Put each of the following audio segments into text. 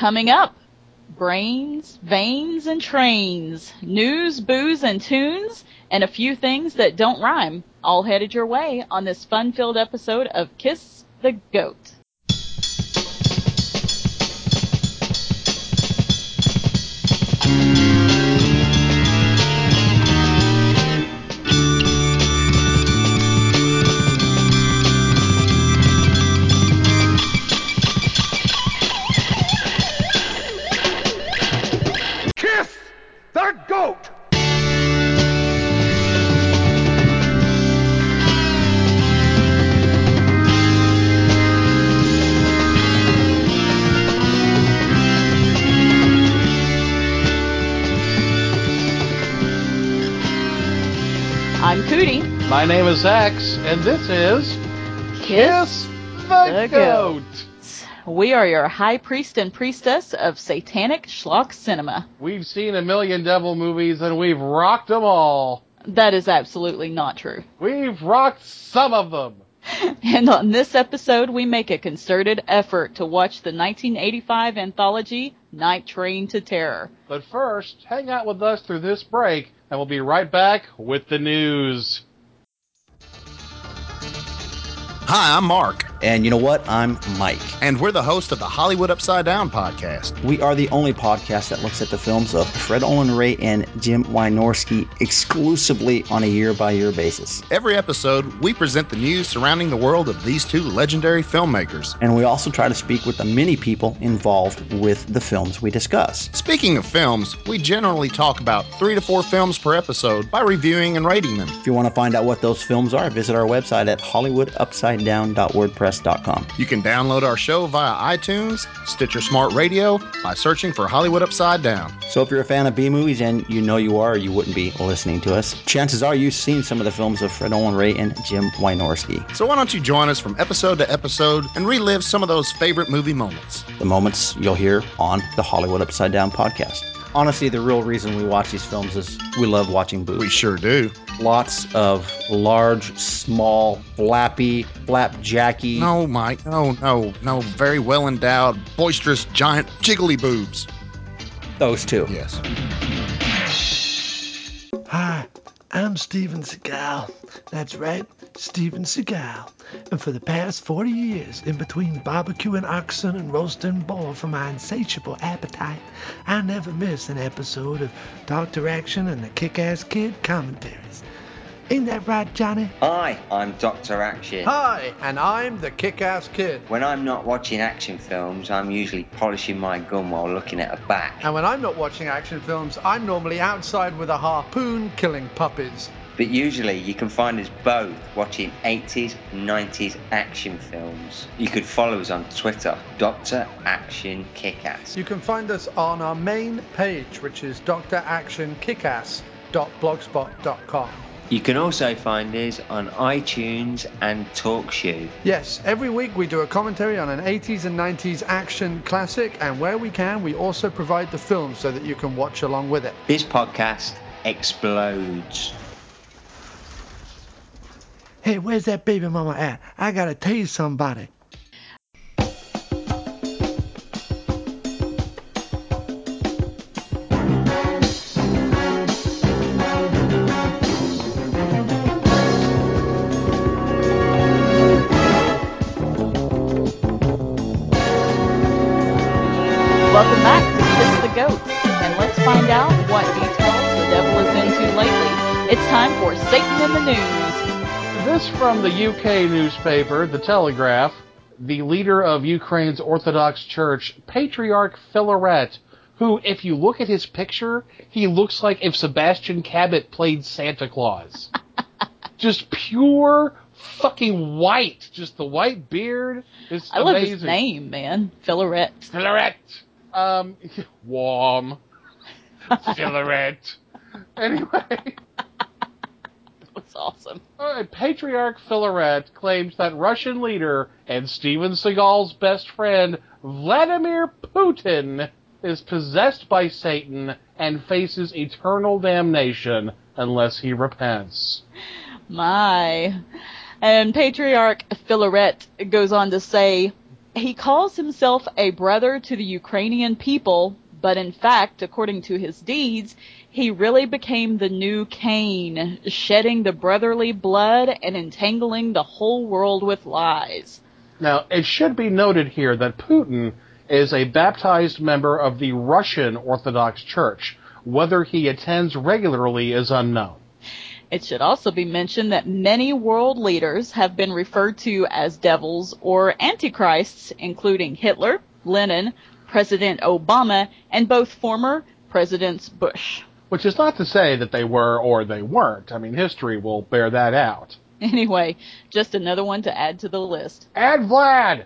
Coming up, brains, veins, and trains, news, booze, and tunes, and a few things that don't rhyme, all headed your way on this fun-filled episode of Kiss the Goat. Is X, and this is Kiss the, the Goat. We are your high priest and priestess of satanic schlock cinema. We've seen a million devil movies, and we've rocked them all. That is absolutely not true. We've rocked some of them. And on this episode, we make a concerted effort to watch the 1985 anthology Night Train to Terror. But first, hang out with us through this break, and we'll be right back with the news. Hi, I'm Mark, And you know what? I'm Mike. and we're the host of the Hollywood Upside Down podcast. We are the only podcast that looks at the films of Fred Olen Ray and Jim Wynorski exclusively on a year by year basis. Every episode, we present the news surrounding the world of these two legendary filmmakers. And we also try to speak with the many people involved with the films we discuss. Speaking of films, we generally talk about three to four films per episode by reviewing and rating them. If you want to find out what those films are, visit our website at You can download our show via iTunes, Stitcher Smart Radio, by searching for Hollywood Upside Down. So if you're a fan of B movies, and you know you are, you wouldn't be listening to us, chances are you've seen some of the films of Fred Olen Ray and Jim Wynorski. So why don't you join us from episode to episode and relive some of those favorite movie moments? the moments you'll hear on the Hollywood Upside Down podcast. Honestly, the real reason we watch these films is we love watching boobs. We sure do. Lots of large, small, flappy, flapjacky. No, Mike. No, no, no. Very well endowed, boisterous, giant, jiggly boobs. Those two. Yes. Hi, I'm Steven Seagal. That's right, Steven Seagal. And for the past 40 years, in between barbecuing oxen and roasting boar for my insatiable appetite, I never miss an episode of Dr. Action and the Kick Ass Kid commentaries. Ain't that right, Johnny? Hi, I'm Dr. Action. Hi, and I'm the kick ass kid. When I'm not watching action films, I'm usually polishing my gun while looking at a bat. And when I'm not watching action films, I'm normally outside with a harpoon killing puppies. But usually you can find us both watching 80s, 90s action films. You could follow us on Twitter, Dr. Action Kickass. You can find us on our main page, which is dractionkickass.blogspot.com. You can also find us on iTunes and TalkShoe. Yes, every week we do a commentary on an 80s and 90s action classic, and where we can, we also provide the film so that you can watch along with it. This podcast explodes. Hey, where's that baby mama at? I gotta tase somebody. From the UK newspaper, The Telegraph. The leader of Ukraine's Orthodox Church, Patriarch Filaret, who, if you look at his picture, he looks like if Sebastian Cabot played Santa Claus. Just pure fucking white. Just the white beard. It's I love amazing. his name, man. Filaret. Filaret. Um, warm. Filaret. Anyway. Awesome. Right, Patriarch Filaret claims that Russian leader and Steven Seagal's best friend, Vladimir Putin, is possessed by Satan and faces eternal damnation unless he repents. My. And Patriarch Filaret goes on to say, He calls himself a brother to the Ukrainian people, but in fact, according to his deeds, he really became the new Cain, shedding the brotherly blood and entangling the whole world with lies. Now, it should be noted here that Putin is a baptized member of the Russian Orthodox Church. Whether he attends regularly is unknown. It should also be mentioned that many world leaders have been referred to as devils or antichrists, including Hitler, Lenin, President Obama, and both former Presidents Bush. Which is not to say that they were or they weren't. I mean, history will bear that out. Anyway, just another one to add to the list. Add Vlad!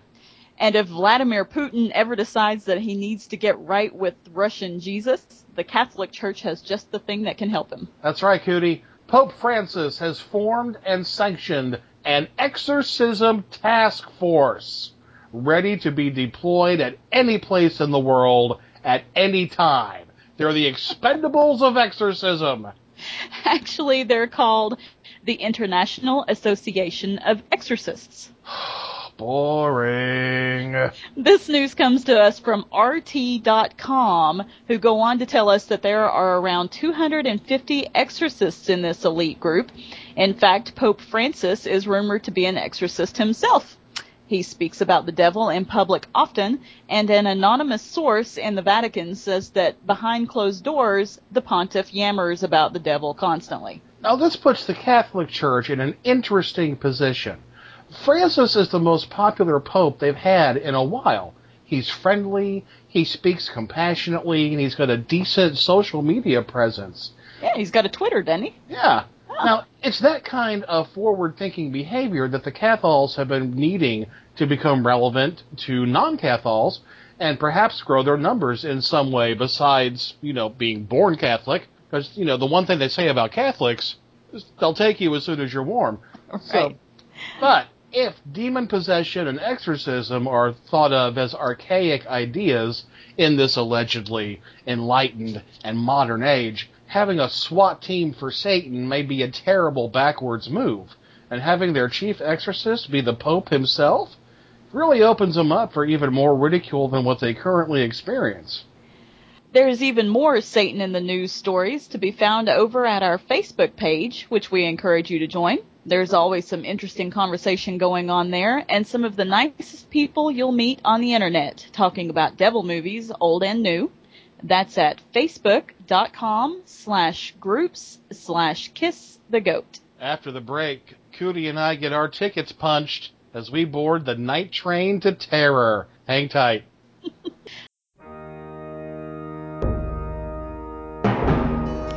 And if Vladimir Putin ever decides that he needs to get right with Russian Jesus, the Catholic Church has just the thing that can help him. That's right, Cootie. Pope Francis has formed and sanctioned an exorcism task force ready to be deployed at any place in the world at any time. They're the expendables of exorcism. Actually, they're called the International Association of Exorcists. Boring. This news comes to us from RT.com, who go on to tell us that there are around 250 exorcists in this elite group. In fact, Pope Francis is rumored to be an exorcist himself. He speaks about the devil in public often, and an anonymous source in the Vatican says that behind closed doors, the pontiff yammers about the devil constantly. Now, this puts the Catholic Church in an interesting position. Francis is the most popular pope they've had in a while. He's friendly, he speaks compassionately, and he's got a decent social media presence. Yeah, he's got a Twitter, doesn't he? Yeah. Now, it's that kind of forward thinking behavior that the Catholics have been needing to become relevant to non Catholics and perhaps grow their numbers in some way besides, you know, being born Catholic. Because, you know, the one thing they say about Catholics is they'll take you as soon as you're warm. So, Right. but if demon possession and exorcism are thought of as archaic ideas in this allegedly enlightened and modern age, having a SWAT team for Satan may be a terrible backwards move. And having their chief exorcist be the Pope himself really opens them up for even more ridicule than what they currently experience. There's even more Satan in the News stories to be found over at our Facebook page, which we encourage you to join. There's always some interesting conversation going on there, and some of the nicest people you'll meet on the internet talking about devil movies, old and new. That's at facebook.com slash groups slash kiss the goat. After the break, Cootie and I get our tickets punched as we board the night train to terror. Hang tight.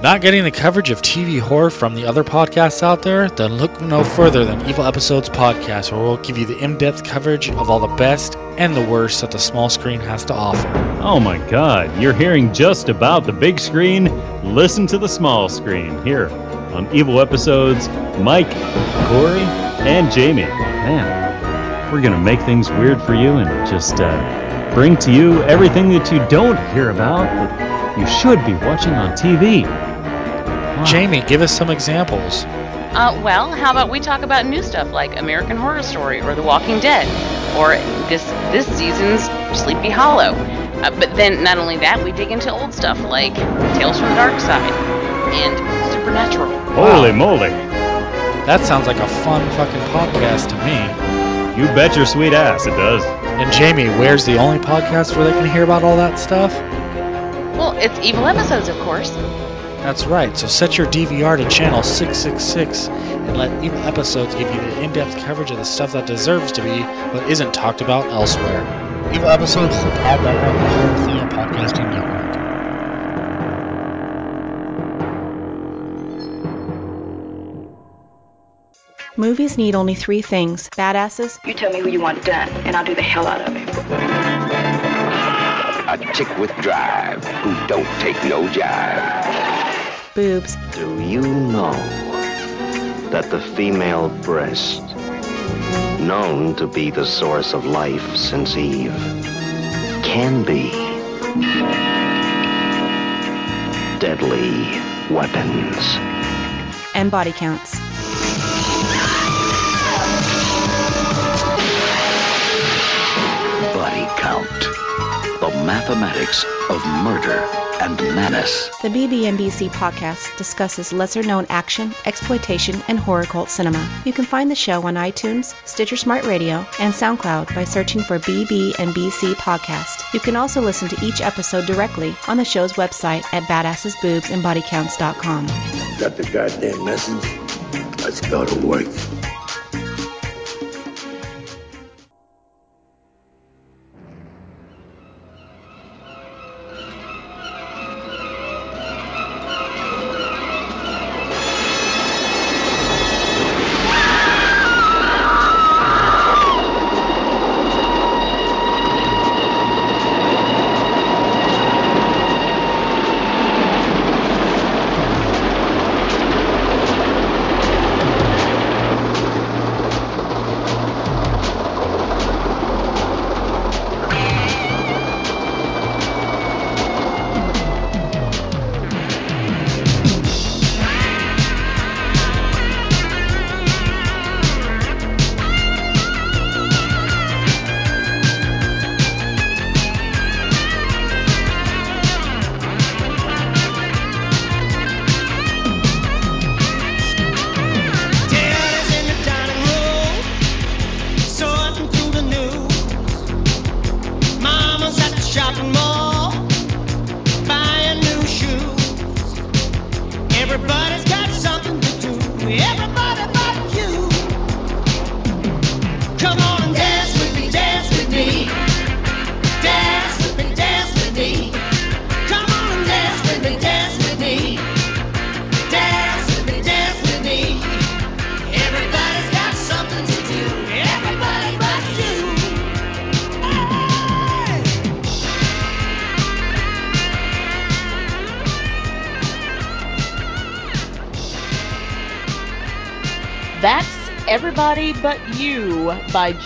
Not getting the coverage of TV horror from the other podcasts out there? Then look no further than Evil Episodes Podcast, where we'll give you the in depth coverage of all the best and the worst that the small screen has to offer. Oh my god, you're hearing just about the big screen? Listen to the small screen here on Evil Episodes. Mike, Corey, and Jamie. Man, we're gonna make things weird for you and just uh, bring to you everything that you don't hear about that you should be watching on TV. Wow. Jamie, give us some examples. Uh, well, how about we talk about new stuff like American Horror Story or The Walking Dead or this this season's Sleepy Hollow. Uh, but then not only that, we dig into old stuff like Tales from the Dark Side and Supernatural. Holy moly! That sounds like a fun fucking podcast to me. You bet your sweet ass it does. And Jamie, where's the only podcast where they can hear about all that stuff? Well, it's Evil Episodes, of course. That's right, so set your DVR to channel 666 and let Evil Episodes give you the in depth coverage of the stuff that deserves to be but isn't talked about elsewhere. Evil Episodes is a proud member of the Horror Theater Podcasting Network. Movies need only three things badasses, You tell me who you want done, and I'll do the hell out of it. A chick with drive who don't take no jive. Boobs, Do you know that the female breast, known to be the source of life since Eve, can be deadly weapons? and body counts. Body count. The mathematics of murder and menace. The BB&BC podcast discusses lesser-known action, exploitation, and horror cult cinema. You can find the show on iTunes, Stitcher Smart Radio, and SoundCloud by searching for BB&BC podcast. You can also listen to each episode directly on the show's website at badassesboobsandbodycounts.com. Got the goddamn message? Let's go to work.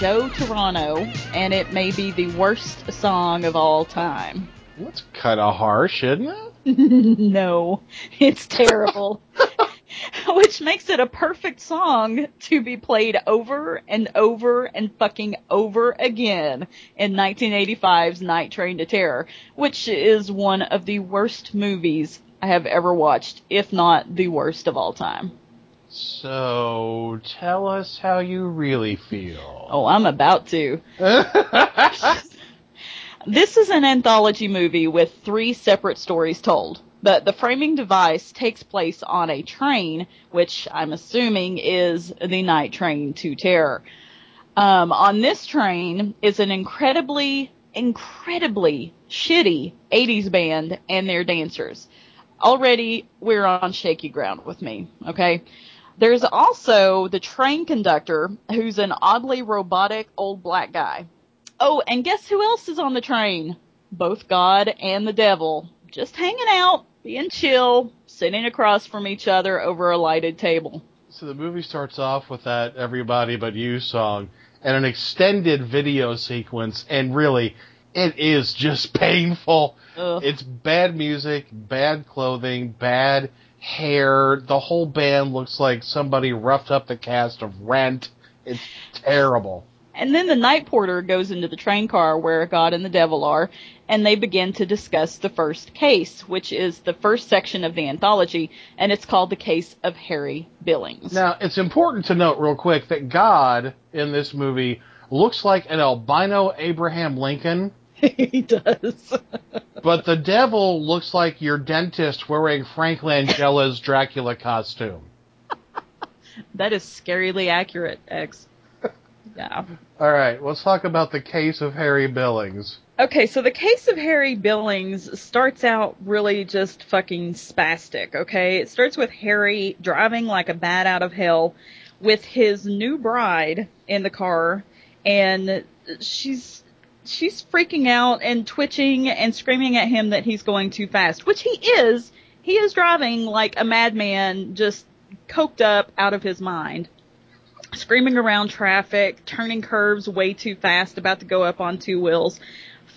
Joe Toronto, and it may be the worst song of all time. That's kind of harsh, isn't it? no, it's terrible. Which makes it a perfect song to be played over and over and fucking over again in 1985's Night Train to Terror, which is one of the worst movies I have ever watched, if not the worst of all time. So, tell us how you really feel. Oh, I'm about to. This is an anthology movie with three separate stories told. But the framing device takes place on a train, which I'm assuming is the night train to terror. Um, on this train is an incredibly, incredibly shitty 80s band and their dancers. Already, we're on shaky ground with me, okay? There's also the train conductor, who's an oddly robotic old black guy. Oh, and guess who else is on the train? Both God and the devil. Just hanging out, being chill, sitting across from each other over a lighted table. So the movie starts off with that Everybody But You song and an extended video sequence, and really, it is just painful. Ugh. It's bad music, bad clothing, bad hair. The whole band looks like somebody roughed up the cast of Rent. It's terrible. And then the night porter goes into the train car where God and the devil are, and they begin to discuss the first case, which is the first section of the anthology, and it's called the case of Harry Billings. Now, it's important to note real quick that God in this movie looks like an albino Abraham Lincoln. he does. but the devil looks like your dentist wearing Frank Langella's Dracula costume. That is scarily accurate, X. Yeah. All right, let's talk about the case of Harry Billings. Okay, so the case of Harry Billings starts out really just fucking spastic, okay? It starts with Harry driving like a bat out of hell with his new bride in the car and she's she's freaking out and twitching and screaming at him that he's going too fast, which he is. He is driving like a madman, just coked up out of his mind screaming around traffic, turning curves way too fast, about to go up on two wheels.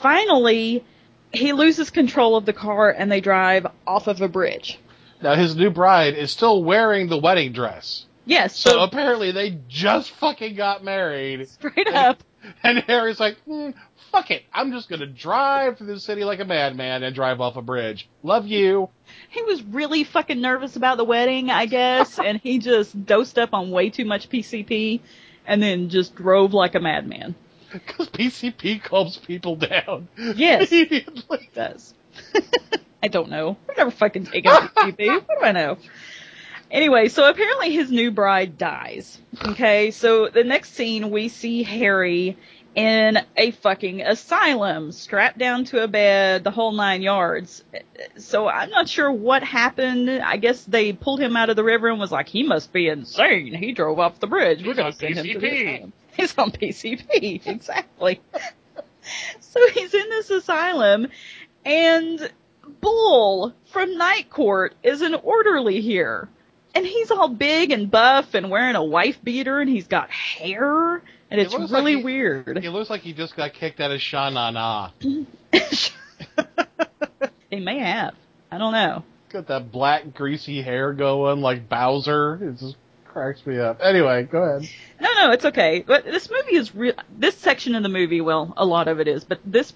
Finally, he loses control of the car and they drive off of a bridge. Now, his new bride is still wearing the wedding dress. Yes, So so apparently they just fucking got married. straight up. And Harry's like, "Hmm, fuck it. I'm just going to drive through the city like a madman and drive off a bridge. Love you. He was really fucking nervous about the wedding, I guess, and he just dosed up on way too much PCP and then just drove like a madman. Because PCP calms people down. Yes. Immediately. It does. I don't know. I've never fucking taken PCP. what do I know? Anyway, so apparently his new bride dies. Okay, so the next scene we see Harry in a fucking asylum, strapped down to a bed, the whole nine yards. So I'm not sure what happened. I guess they pulled him out of the river and was like, he must be insane. He drove off the bridge. We're going to send him to the PCP." asylum. He's on PCP, exactly. so he's in this asylum, and Bull from Night Court is an orderly here. And he's all big and buff and wearing a wife beater and he's got hair and it's It looks like really he- weird. He looks like he just got kicked out of Sha Na Na. They may have. I don't know. Got that black greasy hair going like Bowser. It just cracks me up. Anyway, go ahead. No, no, it's okay. But this movie is real. This section of the movie, well, a lot of it is, but this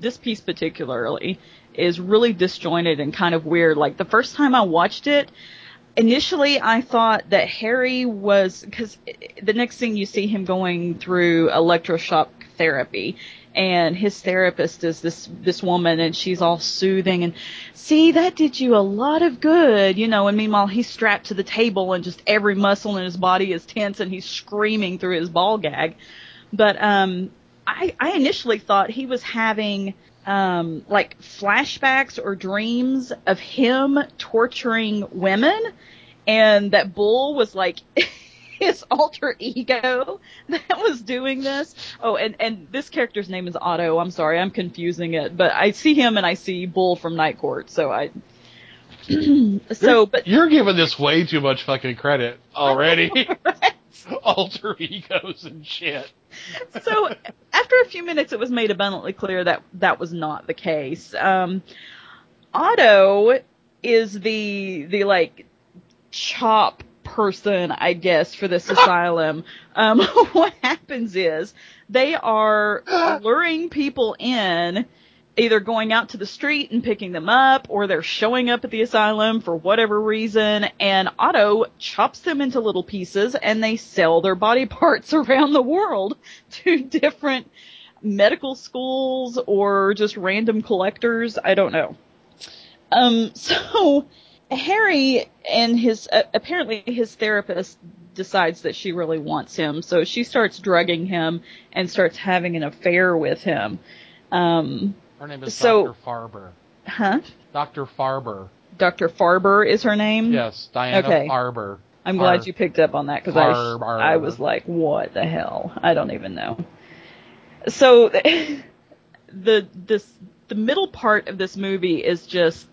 this piece particularly is really disjointed and kind of weird. Like the first time I watched it, initially I thought that Harry was because the next thing you see him going through electroshock therapy. And his therapist is this this woman, and she's all soothing and see that did you a lot of good, you know. And meanwhile, he's strapped to the table, and just every muscle in his body is tense, and he's screaming through his ball gag. But um, I I initially thought he was having um like flashbacks or dreams of him torturing women, and that Bull was like. his alter ego that was doing this. Oh, and and this character's name is Otto. I'm sorry, I'm confusing it, but I see him and I see Bull from Night Court, so I. so, but You're giving this way too much fucking credit already. Alter egos and shit. so after a few minutes, it was made abundantly clear that that was not the case. Um, Otto is the the like chop person, I guess, for this asylum. Um, what happens is they are luring people in, either going out to the street and picking them up, or they're showing up at the asylum for whatever reason, and Otto chops them into little pieces and they sell their body parts around the world to different medical schools or just random collectors. I don't know. Um, so Harry and his uh, apparently his therapist decides that she really wants him, so she starts drugging him and starts having an affair with him. Um, Her name is So- Dr. Farber. huh? Dr. Farber. Dr. Farber is her name. Yes, Diana Okay. Farber. I'm glad you picked up on that because I. I was like, what the hell? I don't even know. So the this the middle part of this movie is just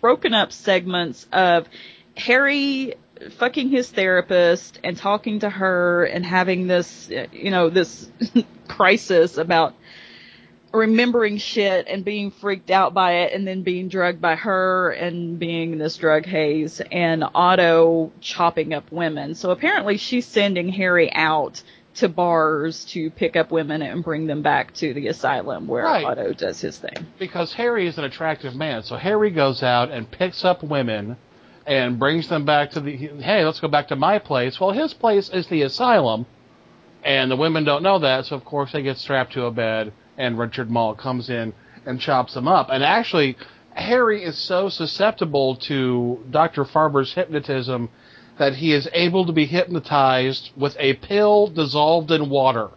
broken up segments of Harry fucking his therapist and talking to her and having this you know this crisis about remembering shit and being freaked out by it and then being drugged by her and being in this drug haze and Otto chopping up women. So apparently she's sending Harry out to bars to pick up women and bring them back to the asylum where Right. Otto does his thing. Because Harry is an attractive man. So Harry goes out and picks up women and brings them back to the. Hey, let's go back to my place. Well, his place is the asylum. And the women don't know that, so of course they get strapped to a bed, and Richard Moll comes in and chops him up. And actually, Harry is so susceptible to Dr. Farber's hypnotism that he is able to be hypnotized with a pill dissolved in water.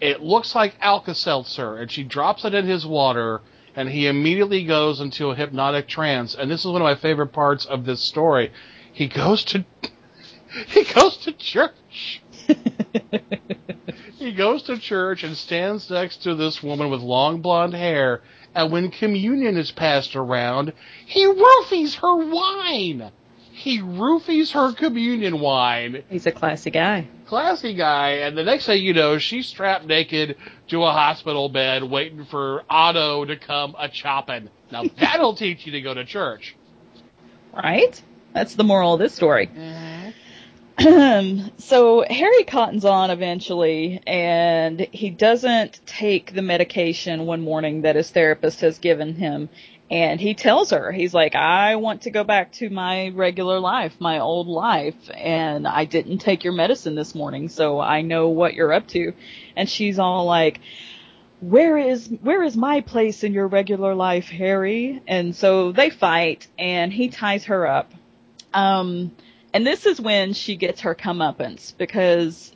It looks like Alka Seltzer, and she drops it in his water, and he immediately goes into a hypnotic trance. And this is one of my favorite parts of this story. He goes to he goes to church. he goes to church and stands next to this woman with long blonde hair. And when communion is passed around, he roofies her wine. He roofies her communion wine. He's a classy guy. Classy guy. And the next thing you know, she's strapped naked to a hospital bed waiting for Otto to come a chopping. Now that'll teach you to go to church. Right? That's the moral of this story. Mm-hmm. so Harry cottons on eventually, and he doesn't take the medication one morning that his therapist has given him. And he tells her, he's like, I want to go back to my regular life, my old life, and I didn't take your medicine this morning, so I know what you're up to. And she's all like, where is where is my place in your regular life, Harry? And so they fight, and he ties her up. Um, and this is when she gets her comeuppance because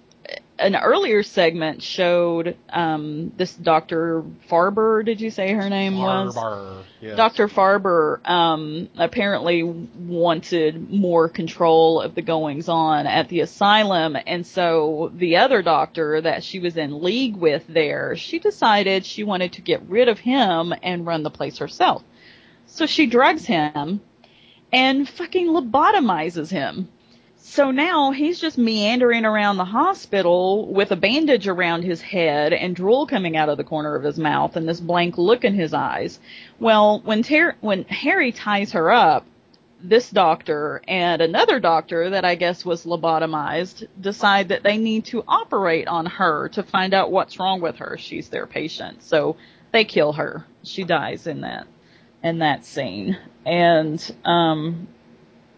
an earlier segment showed um, this Dr. Farber, did you say her name was? Farber, yes. Dr. Farber um, apparently wanted more control of the goings on at the asylum, and so the other doctor that she was in league with there, she decided she wanted to get rid of him and run the place herself. So she drugs him and fucking lobotomizes him. So now he's just meandering around the hospital with a bandage around his head and drool coming out of the corner of his mouth and this blank look in his eyes. Well, when Ter- when Harry ties her up, this doctor and another doctor that I guess was lobotomized decide that they need to operate on her to find out what's wrong with her. She's their patient. So they kill her. She dies in that in that scene. And um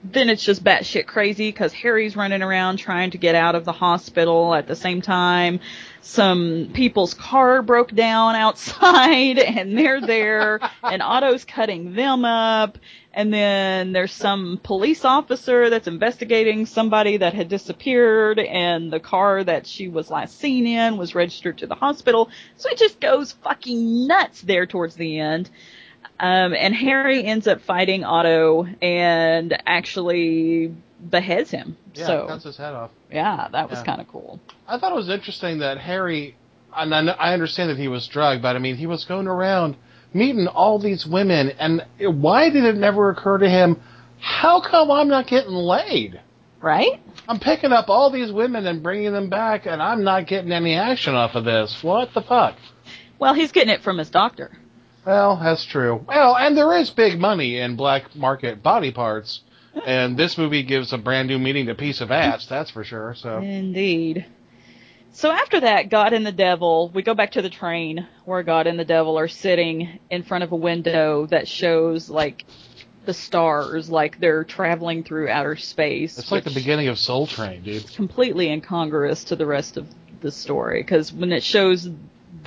then it's just batshit crazy because Harry's running around trying to get out of the hospital at the same time. Some people's car broke down outside and they're there and Otto's cutting them up. And then there's some police officer that's investigating somebody that had disappeared and the car that she was last seen in was registered to the hospital. So it just goes fucking nuts there towards the end. Um, and Harry ends up fighting Otto and actually beheads him. Yeah, so cuts his head off. yeah, that was Yeah. kind of cool. I thought it was interesting that Harry, and I, I understand that he was drugged, but I mean, he was going around meeting all these women, and why did it never occur to him, how come I'm not getting laid? Right? I'm picking up all these women and bringing them back, and I'm not getting any action off of this. What the fuck? Well, he's getting it from his doctor. Well, that's true. Well, and there is big money in black market body parts, and this movie gives a brand new meaning to piece of ass, that's for sure. So. Indeed. So after that, God and the devil, we go back to the train where God and the devil are sitting in front of a window that shows like the stars, like they're traveling through outer space. It's like the beginning of Soul Train, dude. completely incongruous to the rest of the story because when it shows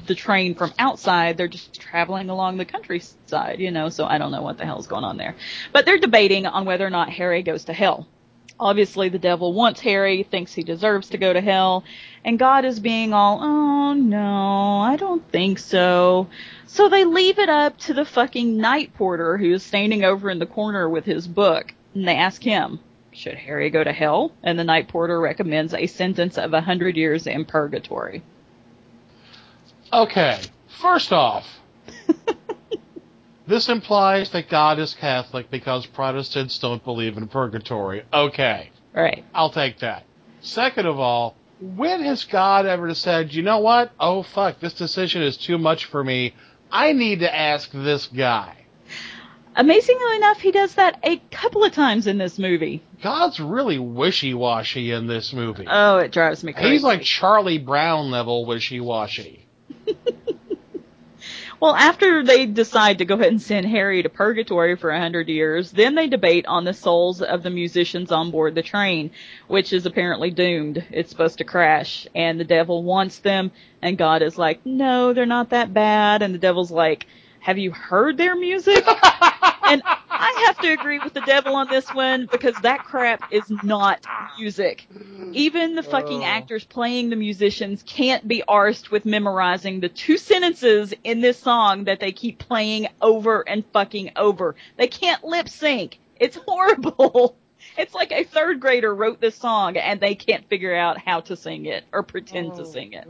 the train from outside, they're just traveling along the countryside, you know. So I don't know what the hell's going on there, but they're debating on whether or not Harry goes to hell. Obviously, the devil wants Harry, thinks he deserves to go to hell, and God is being all, oh no, I don't think so. So they leave it up to the fucking night porter who's standing over in the corner with his book, and they ask him, should Harry go to hell? And the night porter recommends a sentence of a hundred years in purgatory. Okay, first off, this implies that God is Catholic because Protestants don't believe in purgatory. Okay, Right. I'll take that. Second of all, when has God ever said, you know what? Oh fuck, this decision is too much for me. I need to ask this guy. Amazingly enough, he does that a couple of times in this movie. God's really wishy-washy in this movie. Oh, it drives me crazy. He's like Charlie Brown level wishy-washy. Well, after they decide to go ahead and send Harry to purgatory for a hundred years, then they debate on the souls of the musicians on board the train, which is apparently doomed. It's supposed to crash, and the devil wants them, and God is like, no, they're not that bad, and the devil's like, have you heard their music? and I have to agree with the devil on this one because that crap is not music. Even the fucking oh. actors playing the musicians can't be arsed with memorizing the two sentences in this song that they keep playing over and fucking over. They can't lip sync. It's horrible. It's like a third grader wrote this song and they can't figure out how to sing it or pretend to oh, sing it.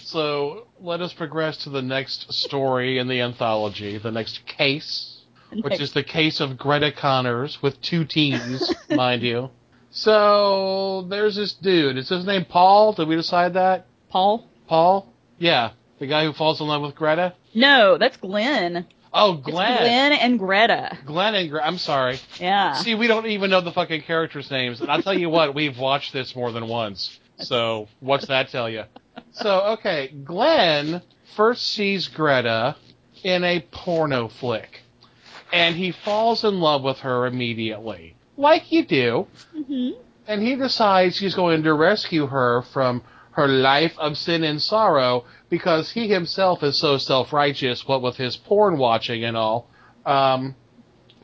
So let us progress to the next story in the anthology, the next case, which is the case of Gretta Connors with two T's, mind you. So there's this dude. Is his name Paul? Did we decide that? Paul? Paul? Yeah. The guy who falls in love with Gretta? No, that's Glenn. Oh, It's Glenn. Glenn and Gretta. Glenn and Gretta. I'm sorry. Yeah. See, we don't even know the fucking characters' names. And I'll tell you what, we've watched this more than once. So, what's that tell you? So, okay, Glenn first sees Gretta in a porno flick. And he falls in love with her immediately. Like you do. hmm And he decides he's going to rescue her from her life of sin and sorrow because he himself is so self-righteous, what with his porn watching and all. Um,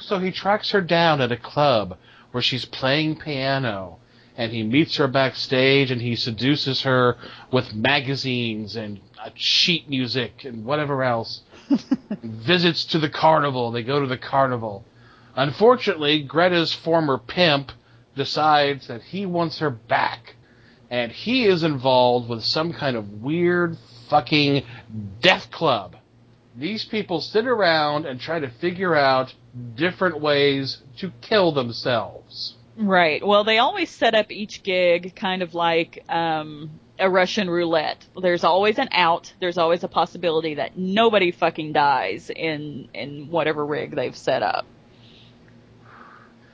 so he tracks her down at a club where she's playing piano, and he meets her backstage and he seduces her with magazines and uh, sheet music and whatever else. Visits to the carnival. They go to the carnival. Unfortunately, Gretta's former pimp decides that he wants her back, and he is involved with some kind of weird fucking death club. These people sit around and try to figure out different ways to kill themselves. Right. Well, they always set up each gig kind of like um, a Russian roulette. There's always an out. There's always a possibility that nobody fucking dies in in whatever rig they've set up.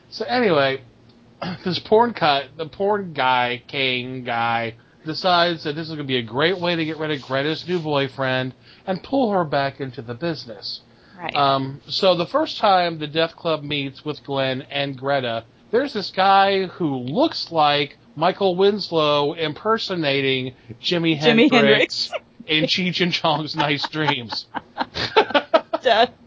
So anyway, this porn cut, the porn guy, king guy, decides that this is going to be a great way to get rid of Gretta's new boyfriend and pull her back into the business. Right. Um, so the first time the Death Club meets with Glenn and Gretta, there's this guy who looks like Michael Winslow impersonating Jimi, Jimi Hendrix, in Cheech and Chong's Nice Dreams. Does.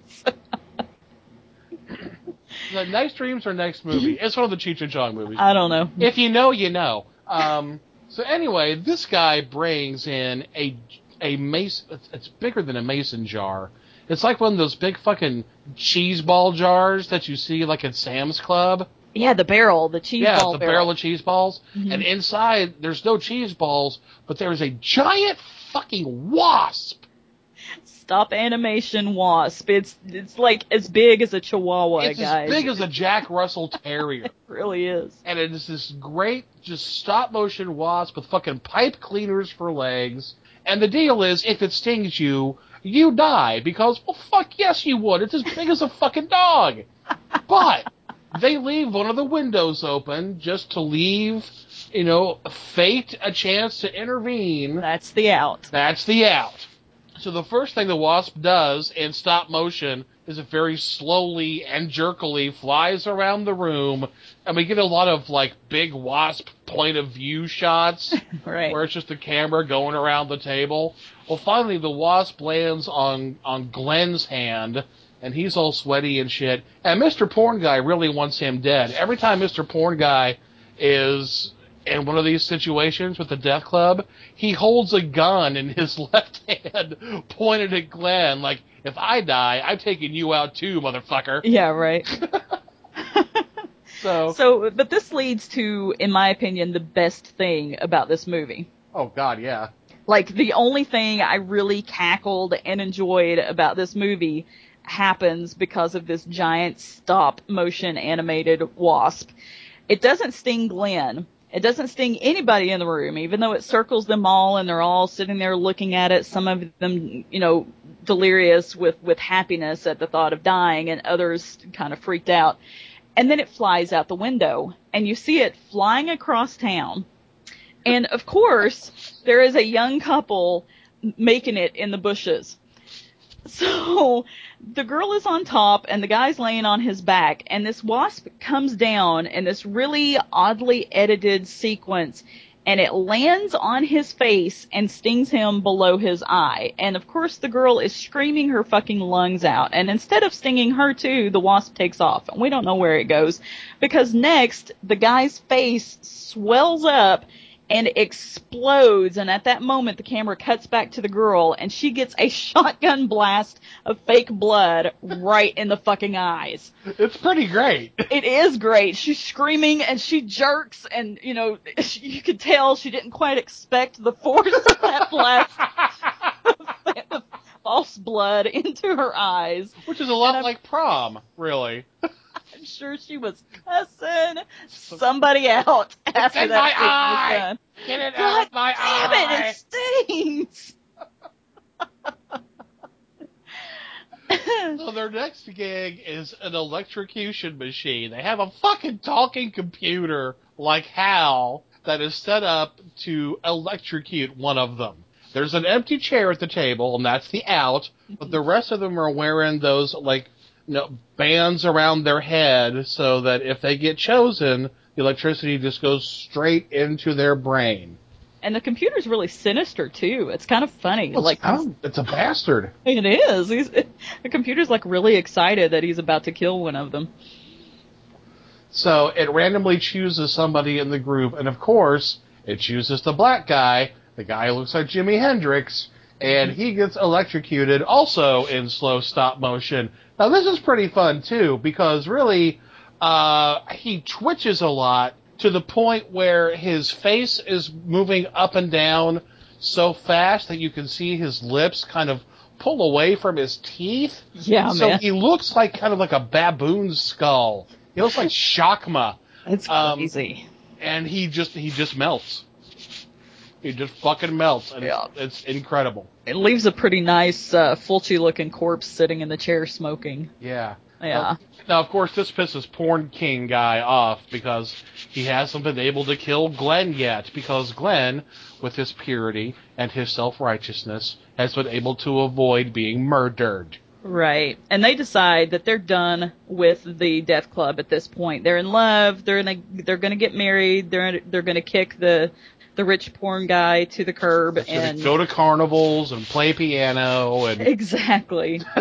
The Nice Dreams or next movie? It's one of the Cheech and Chong movies. I don't know. If you know, you know. Um, so anyway, this guy brings in a a mason. It's bigger than a mason jar. It's like one of those big fucking cheese ball jars that you see like at Sam's Club. Yeah, the barrel, the cheese yeah, ball the barrel. barrel of cheese balls. Mhm. And inside, there's no cheese balls, but there's a giant fucking wasp. Stop animation wasp. It's it's like as big as a chihuahua, guys. it's guys. as big as a Jack Russell Terrier. it really is. and it is this great, just stop motion wasp with fucking pipe cleaners for legs. And the deal is, if it stings you, you die because, well, fuck yes, you would. It's as big as a fucking dog. But they leave one of the windows open just to leave, you know, fate a chance to intervene. That's the out. That's the out. So the first thing the wasp does in stop motion is it very slowly and jerkily flies around the room, and we get a lot of like big wasp point of view shots Right. where it's just the camera going around the table. Well, finally the wasp lands on on Glenn's hand, and he's all sweaty and shit. And Mr. Porn Guy really wants him dead. Every time Mr. Porn Guy is in one of these situations with the Death Club, he holds a gun in his left hand pointed at Glenn, like, if I die, I'm taking you out too, motherfucker. Yeah, right. So, So, but this leads to, in my opinion, the best thing about this movie. oh god, yeah. Like the only thing I really cackled and enjoyed about this movie happens because of this giant stop motion animated wasp. It doesn't sting Glenn. It doesn't sting anybody in the room, even though it circles them all and they're all sitting there looking at it. Some of them, you know, delirious with, with happiness at the thought of dying and others kind of freaked out. And then it flies out the window and you see it flying across town. And of course, there is a young couple making it in the bushes. So the girl is on top and the guy's laying on his back and this wasp comes down in this really oddly edited sequence and it lands on his face and stings him below his eye. And of course the girl is screaming her fucking lungs out and instead of stinging her too, the wasp takes off and we don't know where it goes because next the guy's face swells up and explodes and at that moment the camera cuts back to the girl and she gets a shotgun blast of fake blood right in the fucking eyes. It's pretty great. It is great. She's screaming and she jerks and you know she, you could tell she didn't quite expect the force of that blast of false blood into her eyes. Which is a lot like prom, really. Sure she was cussing somebody out after in that my eye! done. Get it God out of my damn eye! it! It stings. so their next gig is an electrocution machine. They have a fucking talking computer like Hal that is set up to electrocute one of them. There's an empty chair at the table, and that's the out, but the rest of them are wearing those like you know, bands around their head so that if they get chosen, the electricity just goes straight into their brain. And the computer's really sinister too. It's kind of funny. Well, like it's, it's a bastard. it is. He's, the computer's like really excited that he's about to kill one of them. So it randomly chooses somebody in the group, and of course, it chooses the black guy, the guy who looks like Jimi Hendrix, and he gets electrocuted also in slow stop motion. Now this is pretty fun too, because really, uh, he twitches a lot to the point where his face is moving up and down so fast that you can see his lips kind of pull away from his teeth. Yeah, so man. he looks like kind of like a baboon's skull. He looks like Shakma. It's Um, crazy. and he just he just melts. He just fucking melts, and Yeah. it's, it's incredible. It leaves a pretty nice, uh, Fulci looking corpse sitting in the chair smoking. Yeah. Yeah. Now, of course, this pisses Porn King guy off because he hasn't been able to kill Glenn yet. Because Glenn, with his purity and his self righteousness, has been able to avoid being murdered. Right. And they decide that they're done with the Death Club at this point. They're in love. They're in a, they're going to get married. They're they're going to kick the the rich porn guy to the curb So and they go to carnivals and play piano and exactly.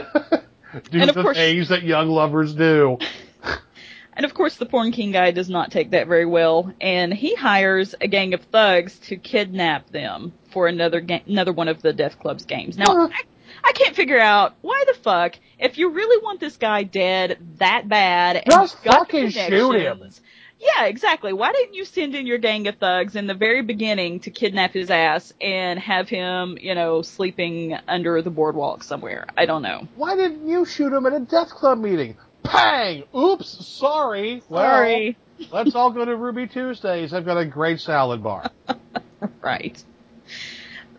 do and of the course- things that young lovers do. And of course, the porn king guy does not take that very well, and he hires a gang of thugs to kidnap them for another ga- another one of the Death Club's games. Now, I, I can't figure out why the fuck, if you really want this guy dead that bad, and Just fucking shoot him. Yeah, exactly. Why didn't you send in your gang of thugs in the very beginning to kidnap his ass and have him, you know, sleeping under the boardwalk somewhere? I don't know. Why didn't you shoot him at a death club meeting? Pang! Oops, sorry. Well, Sorry. let's all go to Ruby Tuesdays. I've got a great salad bar. Right.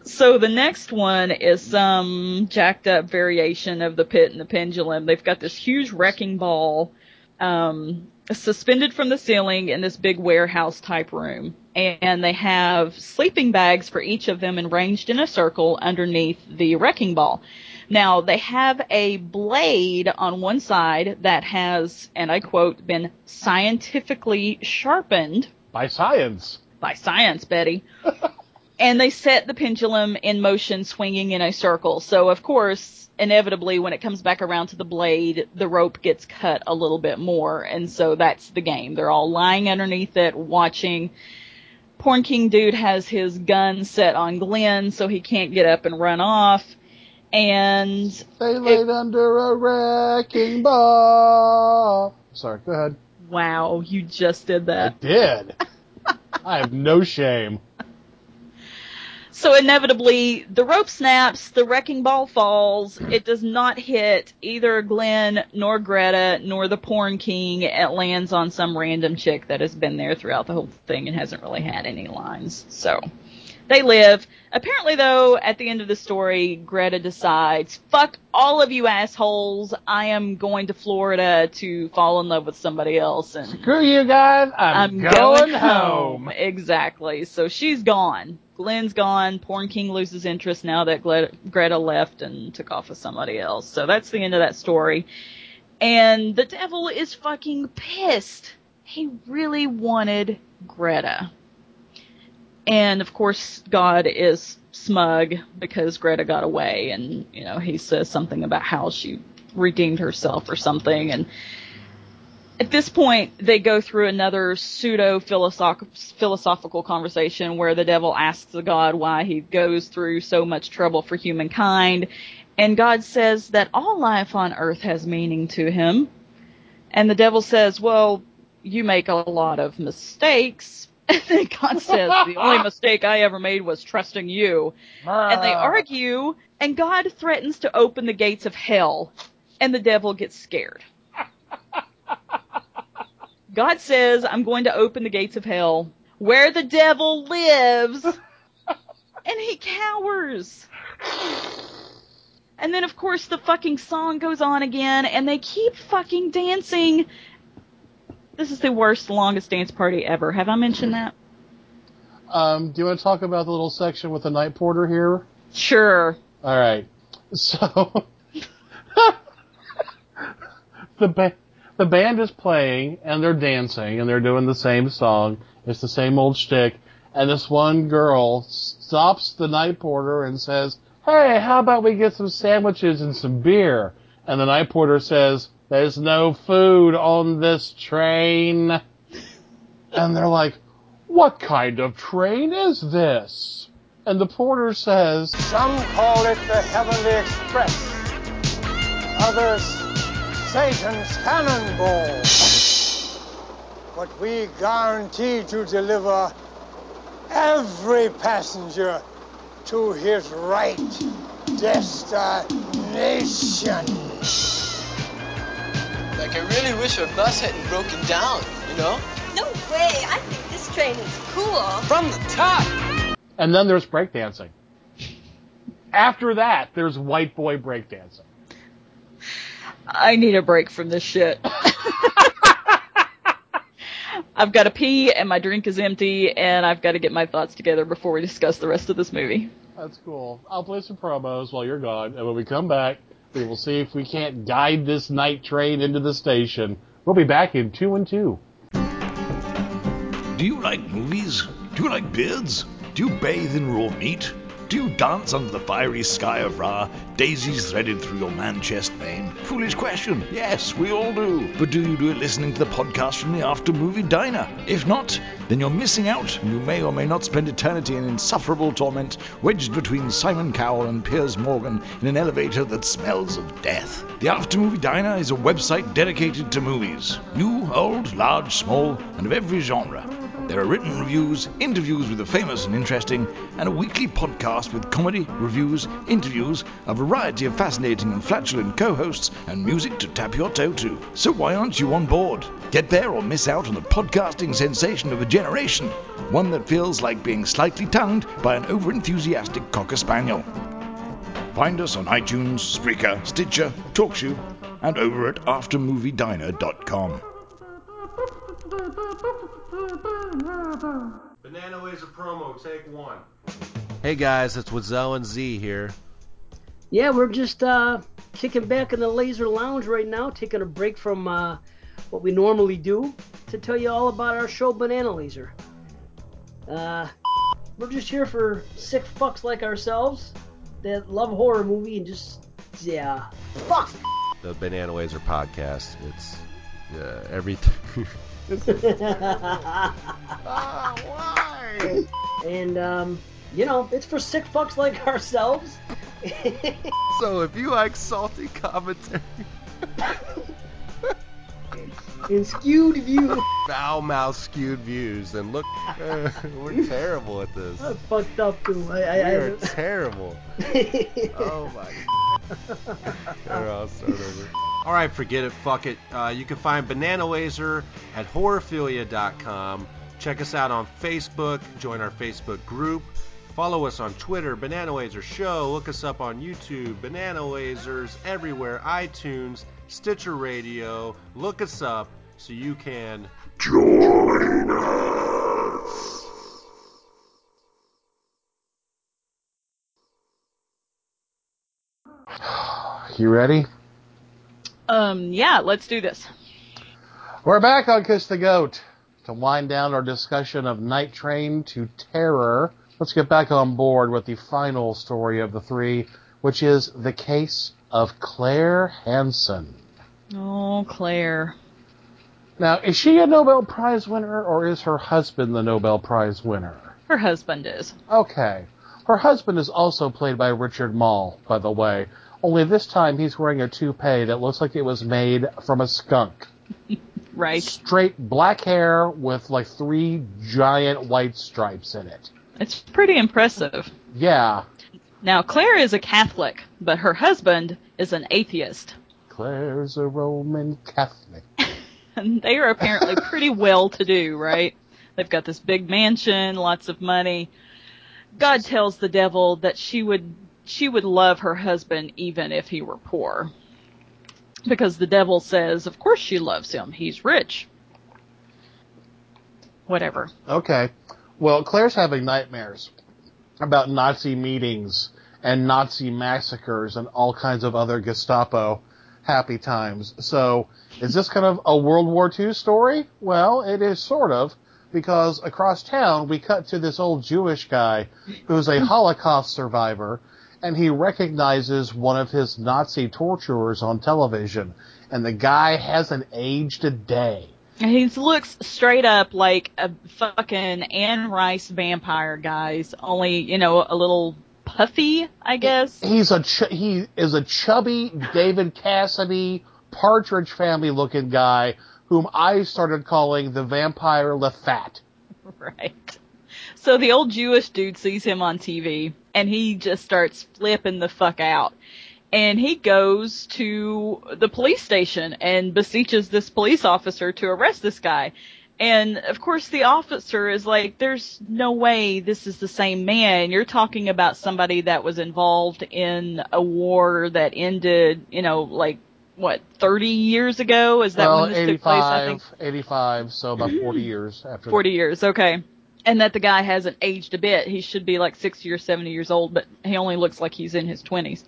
So the next one is some jacked up variation of the pit and the pendulum. They've got this huge wrecking ball um, suspended from the ceiling in this big warehouse type room. And they have sleeping bags for each of them arranged in a circle underneath the wrecking ball. Now they have a blade on one side that has, and I quote, been scientifically sharpened By science. by science, Betty. and they set the pendulum in motion, swinging in a circle. So, of course, inevitably, when it comes back around to the blade, the rope gets cut a little bit more. And so that's the game. They're all lying underneath it, watching. Porn King Dude has his gun set on Glenn, so he can't get up and run off. And They laid under a wrecking ball. Sorry, go ahead. wow, you just did that. I did. I have no shame. So inevitably, the rope snaps, the wrecking ball falls. It does not hit either Glenn nor Gretta nor the porn king. It lands on some random chick that has been there throughout the whole thing and hasn't really had any lines. So they live. Apparently, though, at the end of the story, Gretta decides, "Fuck all of you assholes! I am going to Florida to fall in love with somebody else." And Screw you guys. I'm, going, home. Exactly. So she's gone. Glenn's gone. Porn King loses interest now that Gretta left and took off with somebody else. So that's the end of that story. And the devil is fucking pissed. He really wanted Gretta. And of course, God is smug because Gretta got away and, you know, he says something about how she redeemed herself or something and at this point, they go through another pseudo philosophical conversation where the devil asks the God why he goes through so much trouble for humankind. And God says that all life on earth has meaning to him. And the devil says, well, you make a lot of mistakes. And then God says, the only mistake I ever made was trusting you. And they ah. argue, and God threatens to open the gates of hell. And the devil gets scared. God says, I'm going to open the gates of hell where the devil lives. and he cowers. And then, of course, the fucking song goes on again, and they keep fucking dancing. This is the worst, longest dance party ever. Have I mentioned that? Um, do you want to talk about the little section with the night porter here? Sure. All right. So the ba- the band is playing and they're dancing and they're doing the same song. It's the same old shtick. And this one girl stops the night porter and says, "Hey, how about we get some sandwiches and some beer?" And the night porter says, "There's no food on this train." And they're like, "What kind of train is this?" And the porter says, Some call it the Heavenly Express. Others, Satan's Cannonball. But we guarantee to deliver every passenger to his right destination. Like, I really wish our bus hadn't broken down, you know? No way. I think this train is cool. From the top. And then there's breakdancing. After that, there's white boy breakdancing. I need a break from this shit. I've got to pee and my drink is empty and I've got to get my thoughts together before we discuss the rest of this movie. That's cool. I'll play some promos while you're gone, and when we come back, we will see if we can't guide this night train into the station. We'll be back in two and two. Do you like movies? Do you like beards? Do you bathe in raw meat? Do you dance under the fiery sky of Ra, daisies threaded through your man chest vein? Foolish question. Yes, we all do. But do you do it listening to the podcast from the After Movie Diner? If not, then you're missing out, and you may or may not spend eternity in insufferable torment, wedged between Simon Cowell and Piers Morgan in an elevator that smells of death. The After Movie Diner is a website dedicated to movies new, old, large, small, and of every genre. There are written reviews, interviews with the famous and interesting, and a weekly podcast with comedy, reviews, interviews, a variety of fascinating and flatulent co hosts, and music to tap your toe to. So why aren't you on board? Get there or miss out on the podcasting sensation of a generation, one that feels like being slightly tongued by an overenthusiastic cocker spaniel. Find us on iTunes, Spreaker, Stitcher, TalkShoe, and over at aftermoviediner.com. Banana Ways a promo, take one. Hey guys, it's Wazell and Z here. Yeah, we're just uh, kicking back in the Laser Lounge right now, taking a break from uh, what we normally do to tell you all about our show Banana Laser. Uh, we're just here for sick fucks like ourselves that love horror movie and just yeah, fuck. The Banana Laser podcast. It's uh, everything. Ah, why? And um, you know, it's for sick fucks like ourselves. so if you like salty commentary, and skewed views. foul mouth skewed views, then look, uh, we're terrible at this. I fucked up too. I, I, we I, are terrible. oh my. Here, I'll start over. All right, forget it. Fuck it. Uh, you can find Banana Laser at horrorphilia.com. Check us out on Facebook. Join our Facebook group. Follow us on Twitter, Banana Laser Show. Look us up on YouTube, Banana Lasers, everywhere, iTunes, Stitcher Radio. Look us up so you can join us. You ready? Um, yeah, let's do this. We're back on Kiss the Goat to wind down our discussion of Night Train to Terror. Let's get back on board with the final story of the three, which is the case of Claire Hansen. Oh, Claire. Now, is she a Nobel Prize winner or is her husband the Nobel Prize winner? Her husband is. Okay. Her husband is also played by Richard Moll, by the way. Only this time he's wearing a toupee that looks like it was made from a skunk. Right. Straight black hair with like three giant white stripes in it. It's pretty impressive. Yeah. Now, Claire is a Catholic, but her husband is an atheist. Claire's a Roman Catholic. And they are apparently pretty well to do, right? They've got this big mansion, lots of money. God tells the devil that she would she would love her husband even if he were poor. Because the devil says, of course she loves him. He's rich. Whatever. Okay. Well, Claire's having nightmares about Nazi meetings and Nazi massacres and all kinds of other Gestapo happy times. So, is this kind of a World War II story? Well, it is sort of, because across town we cut to this old Jewish guy who's a Holocaust survivor, and he recognizes one of his Nazi torturers on television, and the guy hasn't aged a day. He looks straight up like a fucking Anne Rice vampire, guys. Only, you know, a little puffy, I guess. He's a ch- he is a chubby David Cassidy Partridge Family looking guy whom I started calling the vampire Lefat. Right. So the old Jewish dude sees him on TV and he just starts flipping the fuck out. And he goes to the police station and beseeches this police officer to arrest this guy. And of course the officer is like, there's no way this is the same man. You're talking about somebody that was involved in a war that ended, you know, like, what, 30 years ago? Is that well, when this took place? I think 85, so about 40 years after. 40 years, okay. And that the guy hasn't aged a bit. He should be like 60 or 70 years old, but he only looks like he's in his 20s.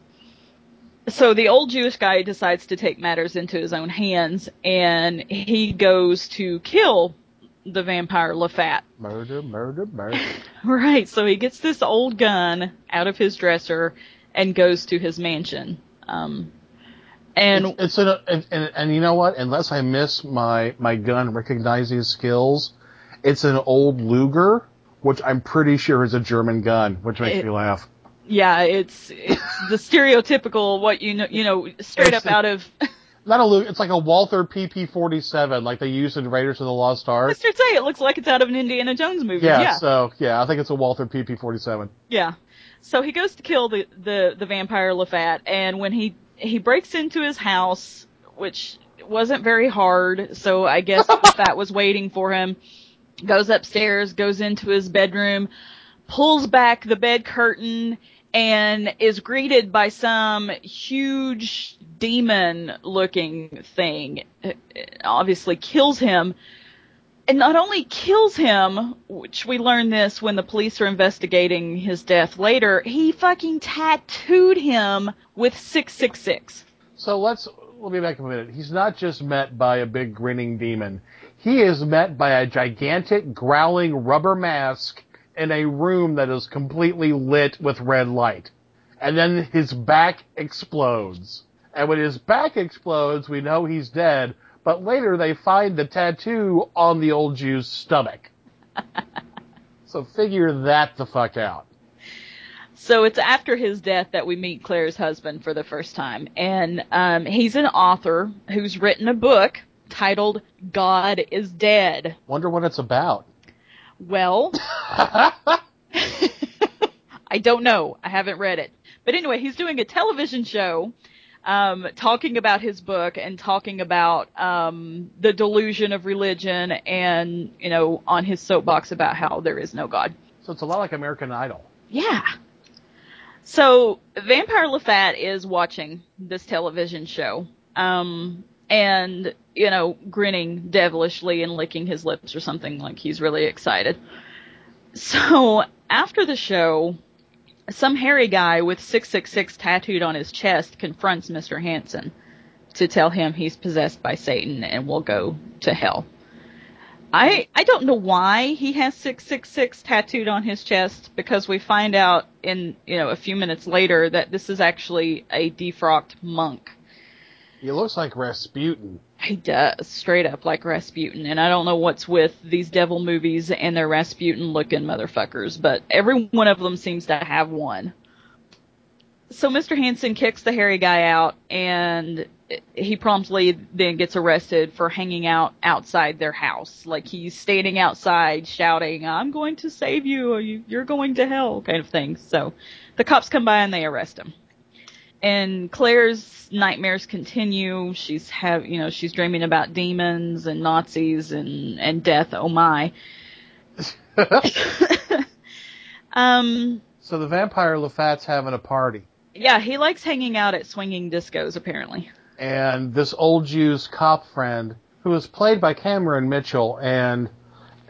So the old Jewish guy decides to take matters into his own hands, and he goes to kill the vampire Lafat. Murder, murder, murder. Right, so he gets this old gun out of his dresser and goes to his mansion. Um, and it's, it's an, and, and, and you know what? Unless I miss my my gun recognizing skills, it's an old Luger, which I'm pretty sure is a German gun, which makes It- me laugh. yeah, it's it's the stereotypical what you know, you know, straight up out of Not a Luger, it's like a Walther PP47, like they used in Raiders of the Lost Ark. Mr. Say it looks like it's out of an Indiana Jones movie. Yeah, yeah. so yeah, I think it's a Walther PP47. Yeah. So he goes to kill the, the, the vampire Lafat, and when he, he breaks into his house, which wasn't very hard, so I guess Lafat was waiting for him, goes upstairs, goes into his bedroom, pulls back the bed curtain, and is greeted by some huge demon looking thing. It- obviously kills him, and not only kills him, which we learn this when the police are investigating his death later, he fucking tattooed him with 666. So let's let me back up a minute. He's not just met by a big grinning demon. He is met by a gigantic growling rubber mask in a room that is completely lit with red light. And then his back explodes. And when his back explodes, we know he's dead, but later they find the tattoo on the old Jew's stomach. so figure that the fuck out. So it's after his death that we meet Claire's husband for the first time. And um, he's an author who's written a book titled God is Dead. Wonder what it's about. Well, I don't know. I haven't read it. But anyway, he's doing a television show um, talking about his book and talking about um, the delusion of religion and, you know, on his soapbox about how there is no God. So it's a lot like American Idol. Yeah. So Vampire Lafat is watching this television show, um, and you know, grinning devilishly and licking his lips or something like he's really excited. So after the show, some hairy guy with 666 tattooed on his chest confronts Mr. Hansen to tell him he's possessed by Satan and will go to hell. I I don't know why he has 666 tattooed on his chest because we find out in, you know, a few minutes later that this is actually a defrocked monk. He looks like Rasputin. He does, straight up like Rasputin. And I don't know what's with these devil movies and their Rasputin looking motherfuckers, but every one of them seems to have one. So Mr. Hansen kicks the hairy guy out and he promptly then gets arrested for hanging out outside their house. Like he's standing outside shouting, I'm going to save you, or you, you're going to hell, kind of thing. So the cops come by and they arrest him. And Claire's nightmares continue. She's have, you know, she's dreaming about demons and Nazis and, and death. Oh my. um, So the vampire Lafat's having a party. Yeah, he likes hanging out at swinging discos, apparently. and this old Jew's cop friend who is played by Cameron Mitchell. And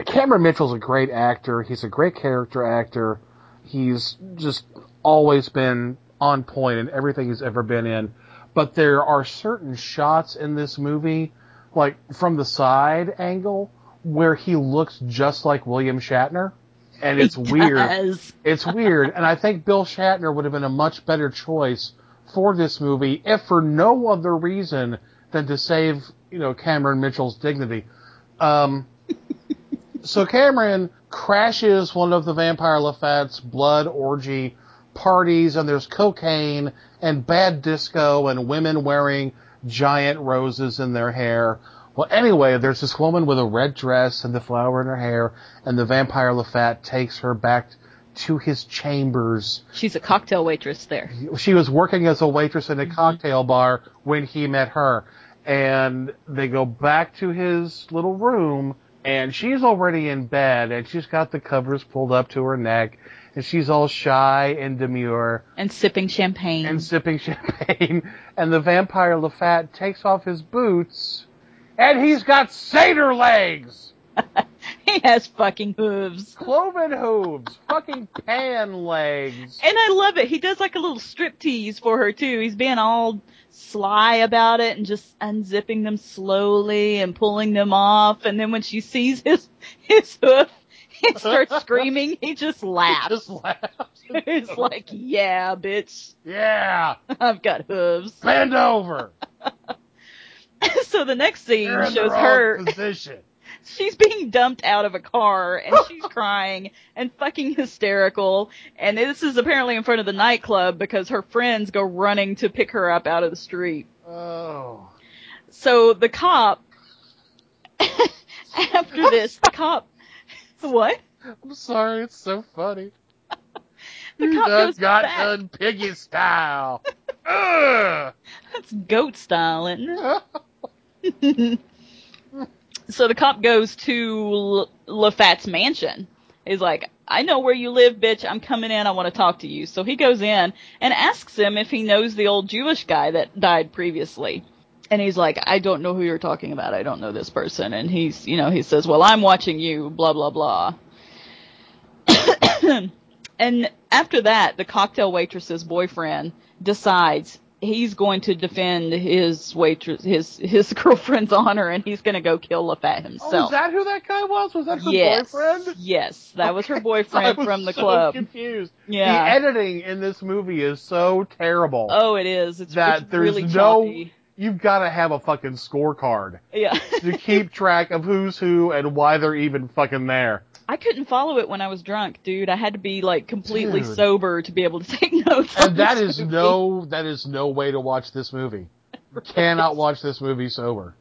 Cameron Mitchell's a great actor. He's a great character actor. He's just always been on point in everything he's ever been in. But there are certain shots in this movie, like from the side angle, where he looks just like William Shatner. And it's weird. It's weird. And I think Bill Shatner would have been a much better choice for this movie, if for no other reason than to save, you know, Cameron Mitchell's dignity. Um, so Cameron crashes one of the Vampire LaFette's blood orgy parties, and there's cocaine and bad disco and women wearing giant roses in their hair. Well, anyway, there's this woman with a red dress and the flower in her hair, and the Vampire LaFette takes her back to his chambers. She's a cocktail waitress there. She was working as a waitress in a mm-hmm. cocktail bar when he met her. And they go back to his little room, and she's already in bed, and she's got the covers pulled up to her neck, and she's all shy and demure And sipping champagne. and sipping champagne. And the vampire Lafat takes off his boots, and he's got satyr legs! he has fucking hooves. Cloven hooves! Fucking pan legs! And I love it. He does like a little strip tease for her too. He's being all sly about it and just unzipping them slowly and pulling them off. And then when she sees his his hoof and starts screaming, he just laughs. Just laughs. He's like, "Yeah, bitch, Yeah! I've got hooves." Bend over! so the next scene You're shows her. position. She's being dumped out of a car and she's crying and fucking hysterical. And this is apparently in front of the nightclub because her friends go running to pick her up out of the street. Oh. So the cop, after this, the cop, what? I'm sorry, it's so funny. The You cop done goes got back. done piggy style. That's goat style, isn't it? so the cop goes to L- LaFat's mansion. He's like, I know where you live, bitch. I'm coming in. I want to talk to you. So he goes in and asks him if he knows the old Jewish guy that died previously. And he's like, I don't know who you're talking about. I don't know this person. And he's, you know, he says, well, I'm watching you, blah, blah, blah. and after that, the cocktail waitress's boyfriend decides he's going to defend his waitress, his, his girlfriend's honor and he's going to go kill LaFat oh, himself. Oh, is that who that guy was? Was that her yes. boyfriend? Yes, that was her boyfriend from the so club. confused. Yeah. The editing in this movie is so terrible. Oh, it is. It's, that it's there's really no. choppy. You've got to have a fucking scorecard Yeah. to keep track of who's who and why they're even fucking there. I couldn't follow it when I was drunk, dude. I had to be like completely Dude. sober to be able to take notes. And that is movie. no. That is no way to watch this movie. You Cannot watch this movie sober.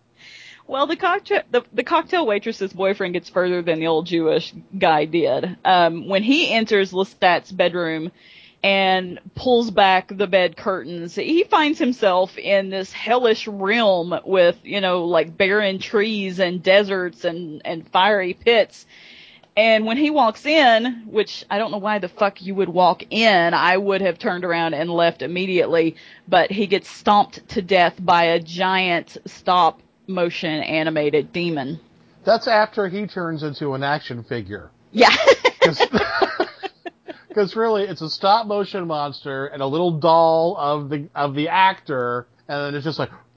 Well, the cocktail the, the cocktail waitress's boyfriend gets further than the old Jewish guy did. Um, when he enters Lestat's bedroom and pulls back the bed curtains, he finds himself in this hellish realm with you know like barren trees and deserts and and fiery pits. And when he walks in, which I don't know why the fuck you would walk in, I would have turned around and left immediately, but he gets stomped to death by a giant stop motion animated demon. That's after he turns into an action figure. Yeah. Because really, it's a stop motion monster and a little doll of the of the actor, and then it's just like,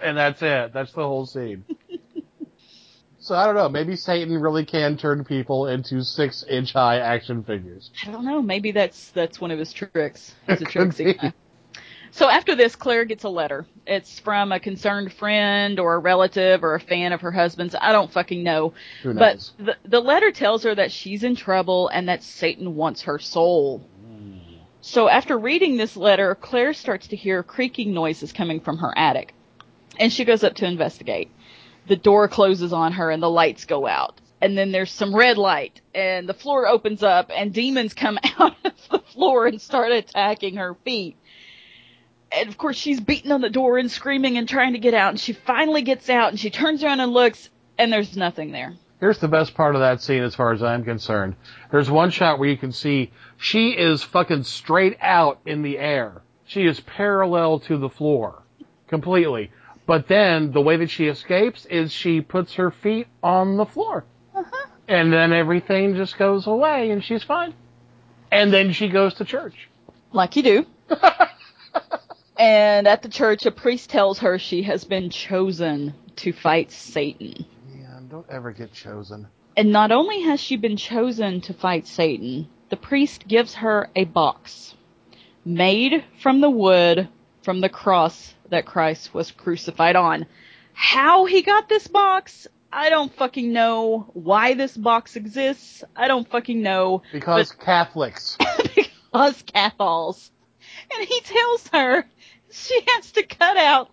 and that's it. That's the whole scene. so I don't know. Maybe Satan really can turn people into six inch high action figures. I don't know, maybe that's that's one of his tricks. He's a tricksy guy. So after this, Claire gets a letter. It's from a concerned friend or a relative or a fan of her husband's. I don't fucking know. Who But the, the letter tells her that she's in trouble and that Satan wants her soul. So after reading this letter, Claire starts to hear creaking noises coming from her attic. And she goes up to investigate. The door closes on her and the lights go out. And then there's some red light and the floor opens up and demons come out of the floor and start attacking her feet. And of course she's beating on the door and screaming and trying to get out and she finally gets out and she turns around and looks and there's nothing there. Here's the best part of that scene as far as I'm concerned. There's one shot where you can see she is fucking straight out in the air. She is parallel to the floor. Completely. But then the way that she escapes is she puts her feet on the floor. Uh-huh. And then everything just goes away and she's fine. And then she goes to church. Like you do. and at the church, a priest tells her she has been chosen to fight Satan. Man, don't ever get chosen. And not only has she been chosen to fight Satan, the priest gives her a box made from the wood from the cross that Christ was crucified on. How he got this box, I don't fucking know. Why this box exists, I don't fucking know. Because Catholics. Because Cathals. And he tells her she has to cut out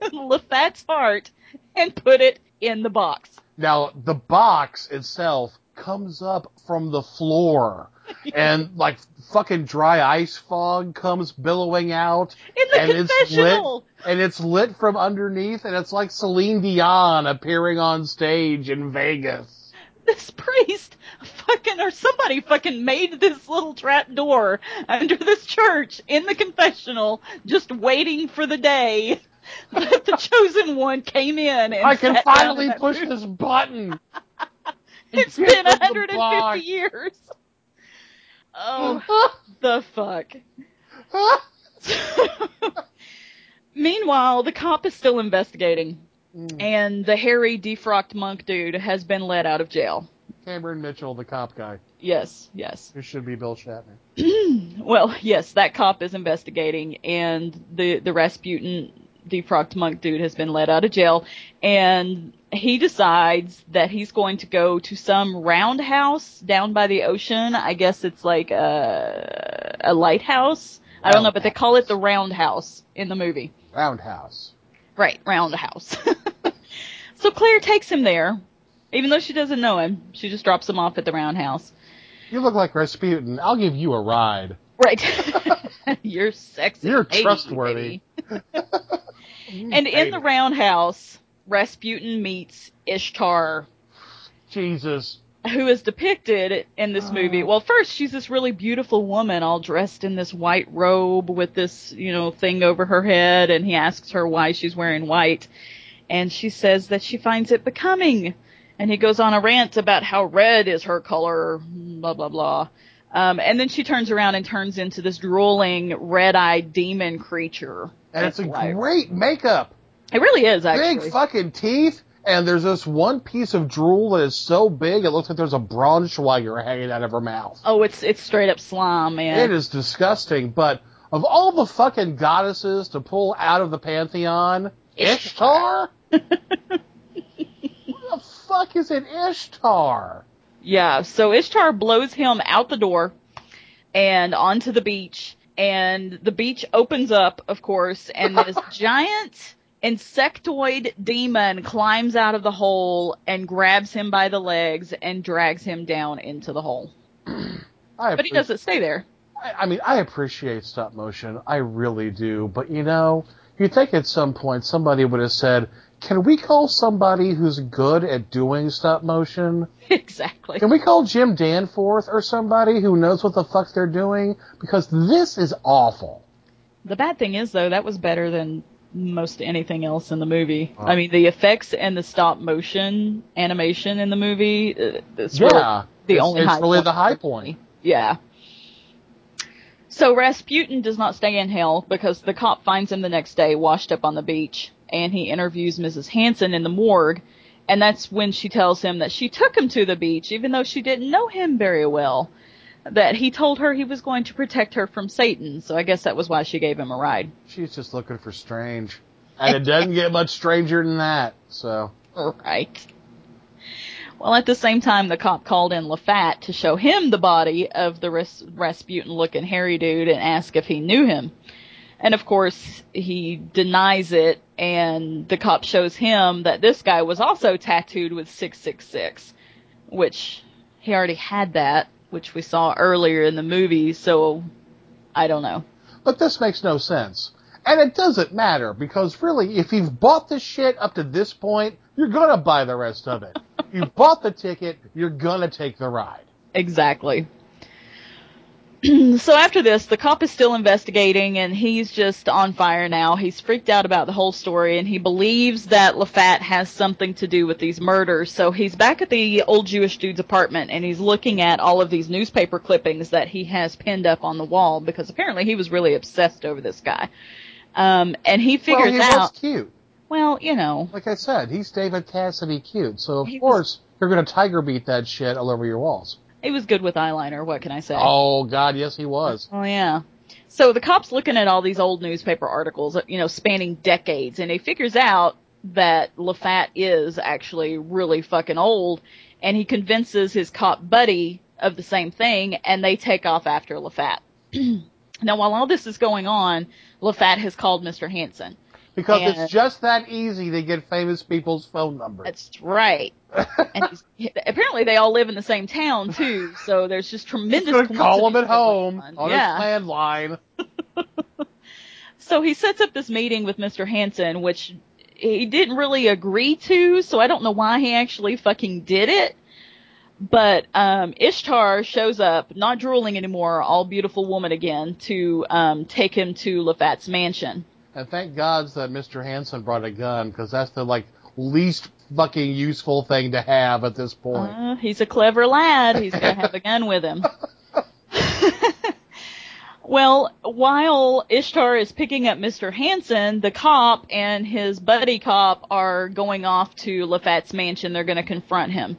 LaFat's heart and put it in the box. Now, the box itself comes up from the floor. and like fucking dry ice fog comes billowing out. In the and it's lit confessional. and it's lit from underneath and it's like Celine Dion appearing on stage in Vegas. This priest fucking or somebody fucking made this little trap door under this church in the confessional just waiting for the day that the chosen one came in and I can finally push room. this button. it's been rid of the 150 box. years. Oh, the fuck. Meanwhile, the cop is still investigating, Mm. and the hairy defrocked monk dude has been let out of jail. Cameron Mitchell, the cop guy. Yes, yes. Who should be Bill Shatner. well, yes, that cop is investigating, and the the Rasputin defrocked monk dude has been let out of jail, and he decides that he's going to go to some roundhouse down by the ocean. I guess it's like a a lighthouse. I don't know, but they call it the roundhouse in the movie. Roundhouse. Right, roundhouse. so Claire takes him there, even though she doesn't know him. She just drops him off at the roundhouse. You look like Rasputin. I'll give you a ride. Right. You're sexy. You're trustworthy. and in the roundhouse, Rasputin meets Ishtar, Jesus. who is depicted in this movie. Ah. Well, first, she's this really beautiful woman, all dressed in this white robe with this, you know, thing over her head, and he asks her why she's wearing white. And she says that she finds it becoming. And he goes on a rant about how red is her color, blah, blah, blah. Um, and then she turns around and turns into this drooling, red-eyed demon creature. And it's a Right. great makeup. It really is, actually. Big fucking teeth. And there's this one piece of drool that is so big it looks like there's a Braunschweiger hanging out of her mouth. Oh, it's it's straight up slime, man. It is disgusting, but of all the fucking goddesses to pull out of the pantheon, Ishtar? The fuck is an Ishtar? Yeah, so Ishtar blows him out the door and onto the beach, and the beach opens up, of course, and this giant insectoid demon climbs out of the hole and grabs him by the legs and drags him down into the hole. But he doesn't stay there. I, I mean, I appreciate stop motion. I really do. But you know, you'd think at some point somebody would have said, can we call somebody who's good at doing stop motion? exactly. Can we call Jim Danforth or somebody who knows what the fuck they're doing? Because this is awful. The bad thing is, though, that was better than most anything else in the movie. Oh. I mean, the effects and the stop motion animation in the movie, uh, it's yeah. really the it's, only it's high really point. the high point. Yeah. So Rasputin does not stay in hell because the cop finds him the next day washed up on the beach and he interviews Mrs. Hansen in the morgue and that's when she tells him that she took him to the beach even though she didn't know him very well. That he told her he was going to protect her from Satan, so I guess that was why she gave him a ride. She's just looking for strange. And it doesn't get much stranger than that, so. Right. Well, at the same time, the cop called in Lafat to show him the body of the Ras- Rasputin-looking hairy dude and ask if he knew him. And of course, he denies it, and the cop shows him that this guy was also tattooed with 666, which he already had that, which we saw earlier in the movie, so I don't know. But this makes no sense. And it doesn't matter, because really, if you've bought this shit up to this point, you're gonna buy the rest of it. you bought the ticket, you're gonna take the ride. Exactly. so after this, the cop is still investigating and he's just on fire now. He's freaked out about the whole story and he believes that LaFat has something to do with these murders. So he's back at the old Jewish dude's apartment and he's looking at all of these newspaper clippings that he has pinned up on the wall because apparently he was really obsessed over this guy. Um, and he figures well, he out. was cute. Well, you know. Like I said, he's David Cassidy cute, so of He was- course you're gonna tiger beat that shit all over your walls. He was good with eyeliner, what can I say? Oh God, yes he was. Oh yeah. So the cop's looking at all these old newspaper articles, you know, spanning decades, and he figures out that LaFat is actually really fucking old, and he convinces his cop buddy of the same thing, and they take off after LaFat. now, while all this is going on, LaFat has called Mr. Hansen. Because And- it's just that easy to get famous people's phone numbers. That's right. and he's, apparently they all live in the same town too, so there's just tremendous. He's gonna call him at home on yeah. his landline. So he sets up this meeting with Mr. Hansen, which he didn't really agree to, so I don't know why he actually fucking did it. But um, Ishtar shows up, not drooling anymore, all beautiful woman again, to um, take him to Lafat's mansion. And thank God that Mr. Hansen brought a gun, because that's the like least fucking useful thing to have at this point. Uh, he's a clever lad. He's to have a gun with him. well, while Ishtar is picking up Mr. Hansen, the cop and his buddy cop are going off to Lafat's mansion. They're going to confront him.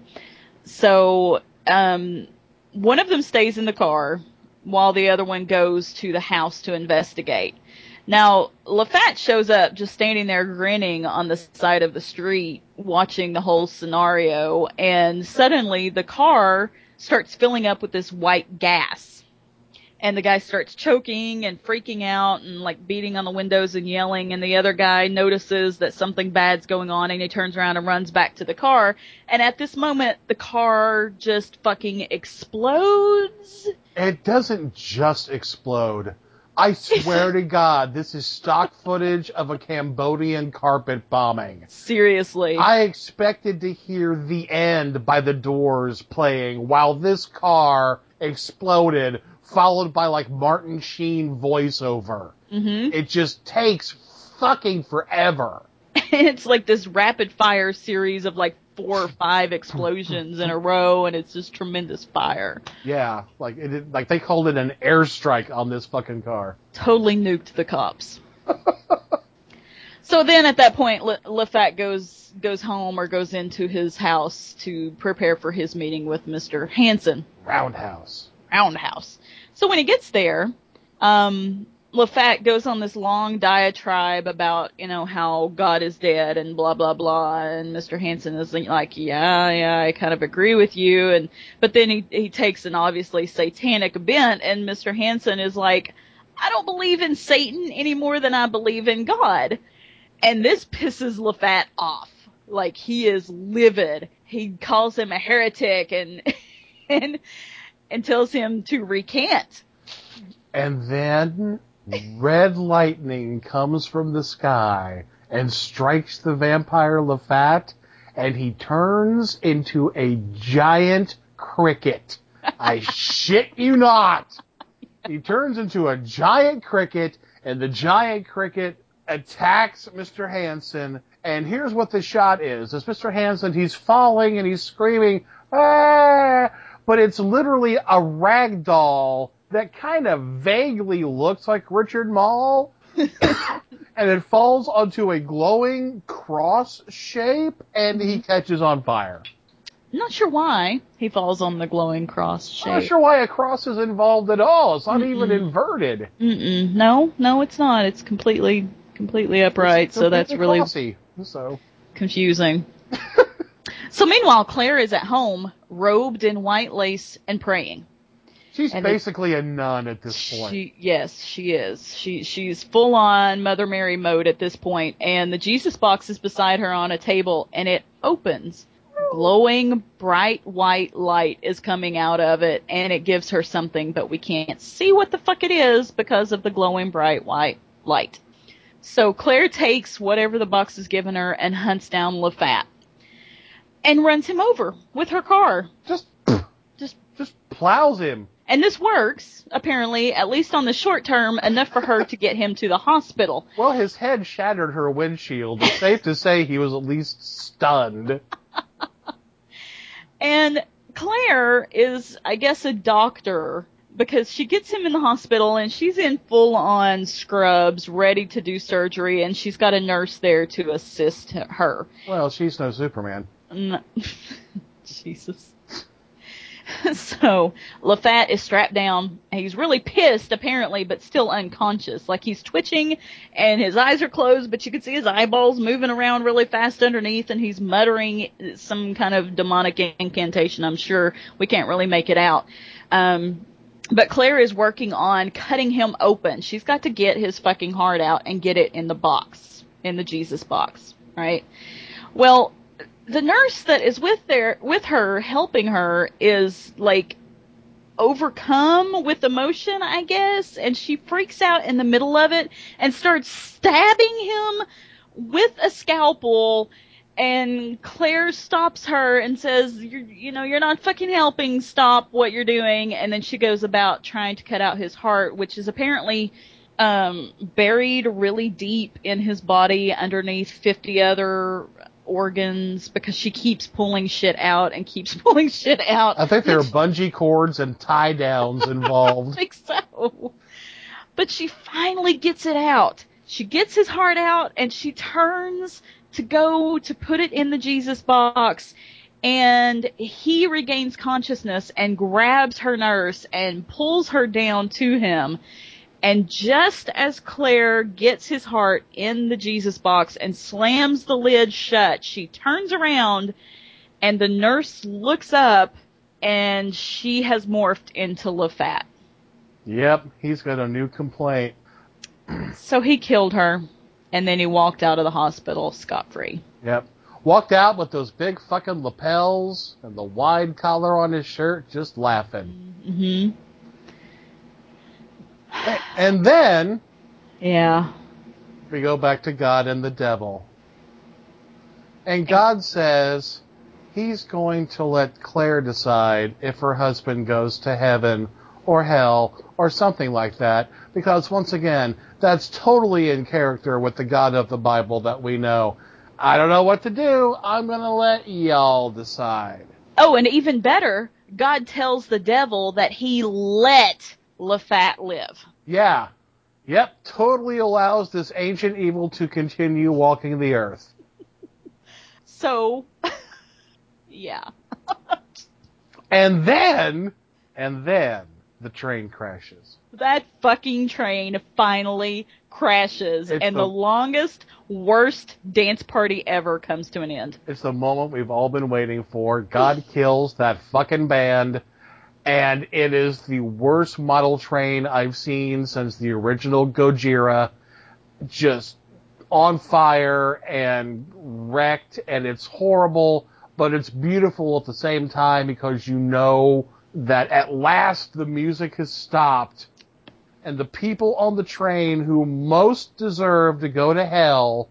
So, um, one of them stays in the car while the other one goes to the house to investigate. Now, LaFat shows up just standing there grinning on the side of the street, watching the whole scenario, and suddenly the car starts filling up with this white gas. And the guy starts choking and freaking out and like beating on the windows and yelling, and the other guy notices that something bad's going on and he turns around and runs back to the car. And at this moment, the car just fucking explodes. It doesn't just explode. I swear to God, this is stock footage of a Cambodian carpet bombing. Seriously. I expected to hear the end by the doors playing while this car exploded, followed by like Martin Sheen voiceover. Mm-hmm. It just takes fucking forever. it's like this rapid fire series of like four or five explosions in a row, and it's just tremendous fire. Yeah, like it, like they called it an airstrike on this fucking car. Totally nuked the cops. so then at that point, Le- LaFat goes goes home or goes into his house to prepare for his meeting with Mr. Hansen. Roundhouse. Roundhouse. So when he gets there, um, LaFat goes on this long diatribe about, you know, how God is dead and blah blah blah, and Mr. Hansen is like, yeah, yeah, I kind of agree with you, and but then he he takes an obviously satanic bent, and Mr. Hansen is like, I don't believe in Satan any more than I believe in God, and this pisses LaFat off. Like he is livid. He calls him a heretic and and and tells him to recant. And then red lightning comes from the sky and strikes the vampire Lafat, and he turns into a giant cricket. I shit you not. He turns into a giant cricket, and the giant cricket attacks Mr. Hansen. And here's what the shot is. It's Mr. Hansen, he's falling and he's screaming, ah! But it's literally a rag doll that kind of vaguely looks like Richard Moll. and it falls onto a glowing cross shape and he mm-hmm. catches on fire. I'm not sure why he falls on the glowing cross shape. I'm not sure why a cross is involved at all. It's not even inverted. Mm-mm. No, no, it's not. It's completely, completely upright. It's so that's really crossy. So confusing. so meanwhile, Claire is at home, robed in white lace and praying. She's And basically a nun at this point. Yes, she is. She she's full on Mother Mary mode at this point, and the Jesus box is beside her on a table, and it opens. Glowing bright white light is coming out of it, and it gives her something, but we can't see what the fuck it is because of the glowing bright white light. So Claire takes whatever the box is giving her and hunts down LaFat. and runs him over with her car. Just, just, just plows him. And this works, apparently, at least on the short term, enough for her to get him to the hospital. Well, his head shattered her windshield. It's safe to say he was at least stunned. And Claire is, I guess, a doctor because she gets him in the hospital and she's in full on scrubs, ready to do surgery, and she's got a nurse there to assist her. Well, she's no Superman. Jesus. so Lafat is strapped down. He's really pissed, apparently, but still unconscious. Like he's twitching, and his eyes are closed, but you can see his eyeballs moving around really fast underneath, and he's muttering some kind of demonic incantation. I'm sure we can't really make it out. Um, but Claire is working on cutting him open. She's got to get his fucking heart out and get it in the box, in the Jesus box, right? Well, the nurse that is with there with her helping her is like overcome with emotion, I guess, and she freaks out in the middle of it and starts stabbing him with a scalpel and Claire stops her and says, you know, you're not fucking helping. Stop what you're doing. And then she goes about trying to cut out his heart, which is apparently um, buried really deep in his body underneath 50 other organs because she keeps pulling shit out and keeps pulling shit out. I think there are bungee cords and tie downs involved. I think so. But she finally gets it out. She gets his heart out and she turns to go to put it in the Jesus box and he regains consciousness and grabs her nurse and pulls her down to him. And just as Claire gets his heart in the Jesus box and slams the lid shut, she turns around and the nurse looks up and she has morphed into Lafat. Yep, he's got a new complaint. So he killed her and then he walked out of the hospital scot free. Yep. Walked out with those big fucking lapels and the wide collar on his shirt, just laughing. Mm-hmm. And then Yeah. we go back to God and the devil. And God says he's going to let Claire decide if her husband goes to heaven or hell or something like that. Because once again, that's totally in character with the God of the Bible that we know. I don't know what to do. I'm going to let y'all decide. Oh, and even better, God tells the devil that he let Lafat live. Yeah. Yep, totally allows this ancient evil to continue walking the earth. So, yeah. And then, and then the train crashes. That fucking train finally crashes, It's and the- the longest, worst dance party ever comes to an end. It's the moment we've all been waiting for. God kills that fucking band, and it is the worst model train I've seen since the original Gojira. Just on fire and wrecked, and it's horrible, but it's beautiful at the same time because you know that at last the music has stopped, and the people on the train who most deserve to go to hell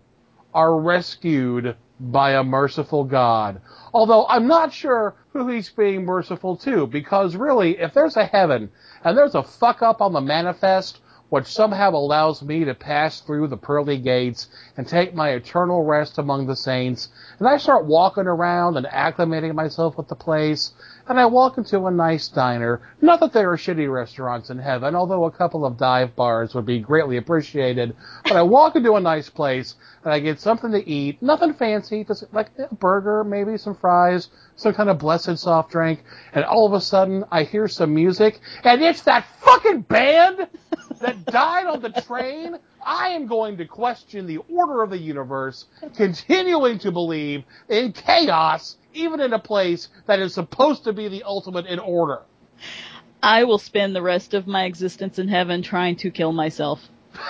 are rescued by a merciful God. Although I'm not sure who he's being merciful to, because really, if there's a heaven and there's a fuck up on the manifest, which somehow allows me to pass through the pearly gates and take my eternal rest among the saints, and I start walking around and acclimating myself with the place, and I walk into a nice diner. Not that there are shitty restaurants in heaven, although a couple of dive bars would be greatly appreciated. But I walk into a nice place and I get something to eat. Nothing fancy, just like a burger, maybe some fries, some kind of blessed soft drink. And all of a sudden I hear some music and it's that fucking band that died on the train. I am going to question the order of the universe, continuing to believe in chaos, even in a place that is supposed to be the ultimate in order. I will spend the rest of my existence in heaven trying to kill myself.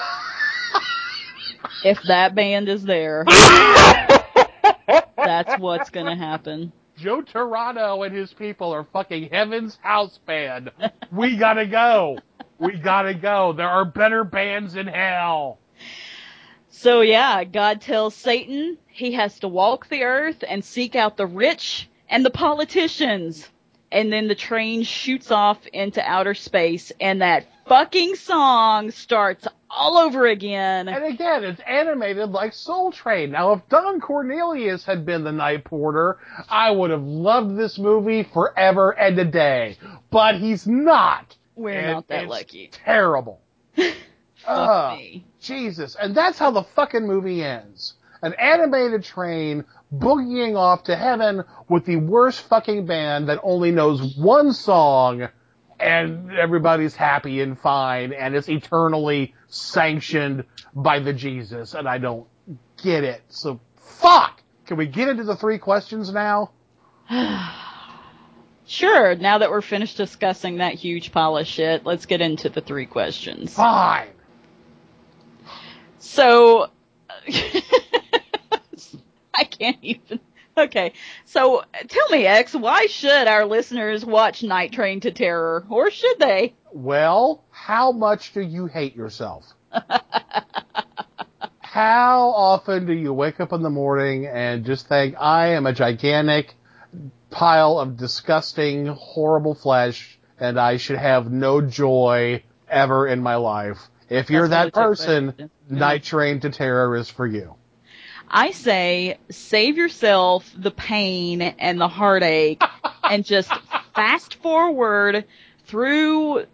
if that band is there, that's what's gonna happen. Joe Toronto and his people are fucking Heaven's House Band. We gotta go. We gotta go. There are better bands in hell. So yeah, God tells Satan he has to walk the earth and seek out the rich and the politicians. And then the train shoots off into outer space and that fucking song starts all over again. And again, it's animated like Soul Train. Now, if Don Cornelius had been the night porter, I would have loved this movie forever and a day. But he's not. We're And not that it's lucky. Terrible. Fuck Ugh, me. Jesus. And that's how the fucking movie ends. An animated train boogieing off to heaven with the worst fucking band that only knows one song and everybody's happy and fine and it's eternally sanctioned by the Jesus and I don't get it. So fuck! Can we get into the three questions now? Sure, now that we're finished discussing that huge pile of shit, let's get into the three questions. Fine. So, I can't even. Okay, so tell me, X, why should our listeners watch Night Train to Terror, or should they? Well, how much do you hate yourself? how often do you wake up in the morning and just think, I am a gigantic pile of disgusting, horrible flesh, and I should have no joy ever in my life? If you're That's that person, question. Night Train to Terror is for you. I say save yourself the pain and the heartache and just fast forward through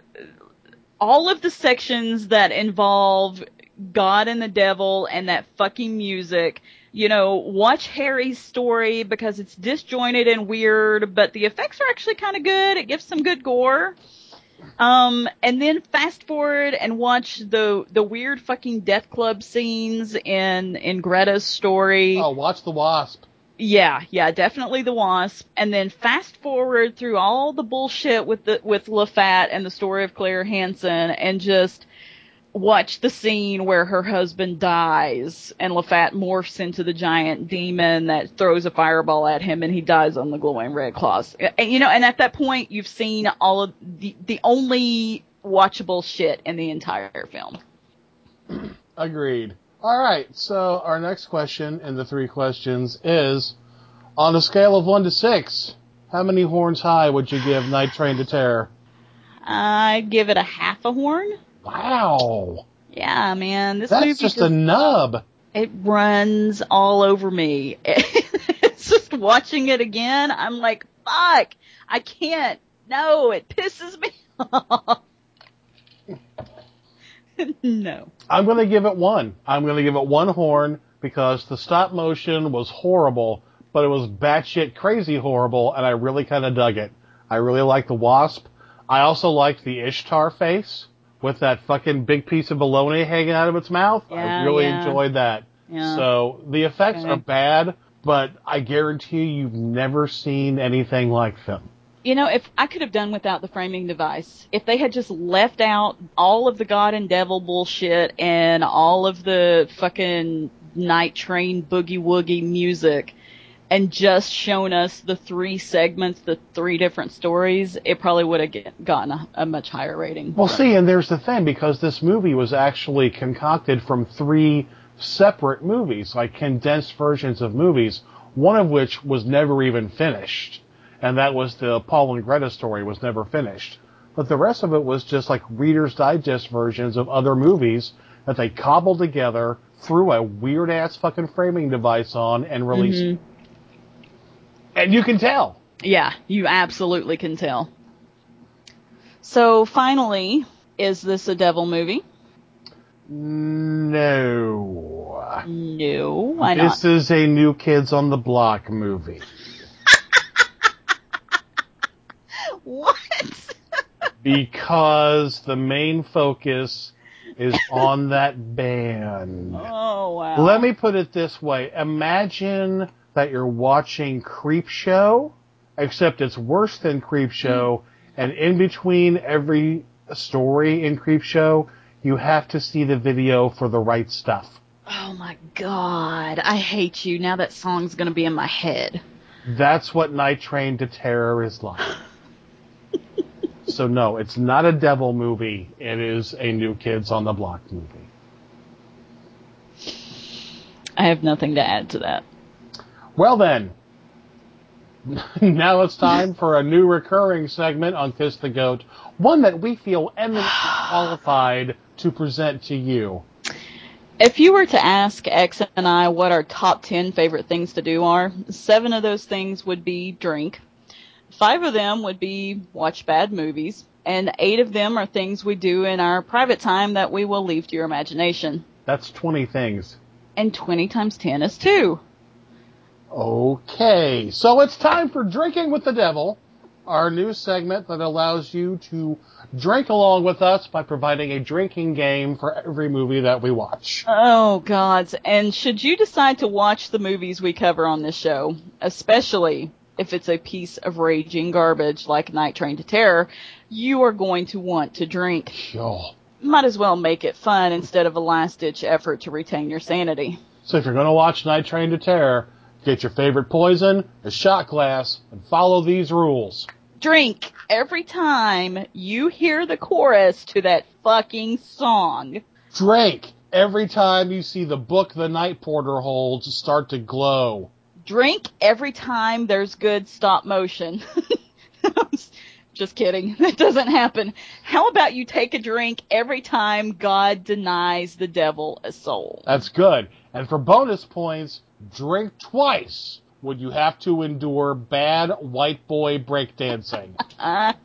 all of the sections that involve God and the devil and that fucking music. You know, watch Harry's story because it's disjointed and weird, but the effects are actually kind of good. It gives some good gore. Um, and then fast forward and watch the the weird fucking death club scenes in in Gretta's story. Oh, watch The Wasp. Yeah, yeah, definitely the Wasp. And then fast forward through all the bullshit with the with Lafat and the story of Claire Hansen, and just watch the scene where her husband dies and Lafat morphs into the giant demon that throws a fireball at him and he dies on the glowing red claws. And you know, and at that point you've seen all of the the only watchable shit in the entire film. Agreed. All right. So our next question in the three questions is, on a scale of one to six, how many horns high would you give Night Train to Terror? I'd give it a half a horn. Wow. Yeah, man, this That's movie just a nub. it runs all over me. it's just watching it again. I'm like, fuck, I can't. No, it pisses me off. no. I'm going to give it one. I'm going to give it one horn because the stop motion was horrible, but it was batshit crazy horrible, and I really kind of dug it. I really liked the wasp. I also liked the Ishtar face with that fucking big piece of bologna hanging out of its mouth. I really yeah. enjoyed that. Yeah. So the effects Okay. are bad, but I guarantee you've never seen anything like them. You know, if I could have done without the framing device, if they had just left out all of the God and Devil bullshit and all of the fucking night train boogie woogie music and just shown us the three segments, the three different stories, it probably would have get, gotten a, a much higher rating. Well, see, and there's the thing because this movie was actually concocted from three separate movies, like condensed versions of movies, one of which was never even finished, and that was the Paul and Gretta story was never finished. But the rest of it was just like Reader's Digest versions of other movies that they cobbled together, threw a weird ass fucking framing device on, and released. Mhm. And you can tell. Yeah, you absolutely can tell. So finally, is this a devil movie? No. No, why not? This is a New Kids on the Block movie. What? because the main focus is on that band. Oh wow. Let me put it this way. Imagine that you're watching Creep Show, except it's worse than Creep hmm. Show, and in between every story in Creep Show, you have to see the video for the right stuff. Oh my god, I hate you. Now that song's gonna be in my head. That's what Night Train to Terror is like. so no, it's not a devil movie. It is a New Kids on the Block movie. I have nothing to add to that. Well then, now it's time for a new recurring segment on Kiss the Goat, one that we feel eminently qualified to present to you. If you were to ask X and I what our top 10 favorite things to do are, seven of those things would be drink, five of them would be watch bad movies, and eight of them are things we do in our private time that we will leave to your imagination. That's 20 things. And 20 times 10 is 2. Okay, so it's time for Drinking with the Devil, our new segment that allows you to drink along with us by providing a drinking game for every movie that we watch. Oh, gods. And should you decide to watch the movies we cover on this show, especially if it's a piece of raging garbage like Night Train to Terror, you are going to want to drink. Sure. Might as well make it fun instead of a last ditch effort to retain your sanity. So if you're going to watch Night Train to Terror, get your favorite poison, a shot glass, and follow these rules. Drink every time you hear the chorus to that fucking song. Drink every time you see the book the night porter holds start to glow. Drink every time there's good stop motion. Just kidding. That doesn't happen. How about you take a drink every time God denies the devil a soul? That's good. And for bonus points, drink twice when you have to endure bad white boy breakdancing.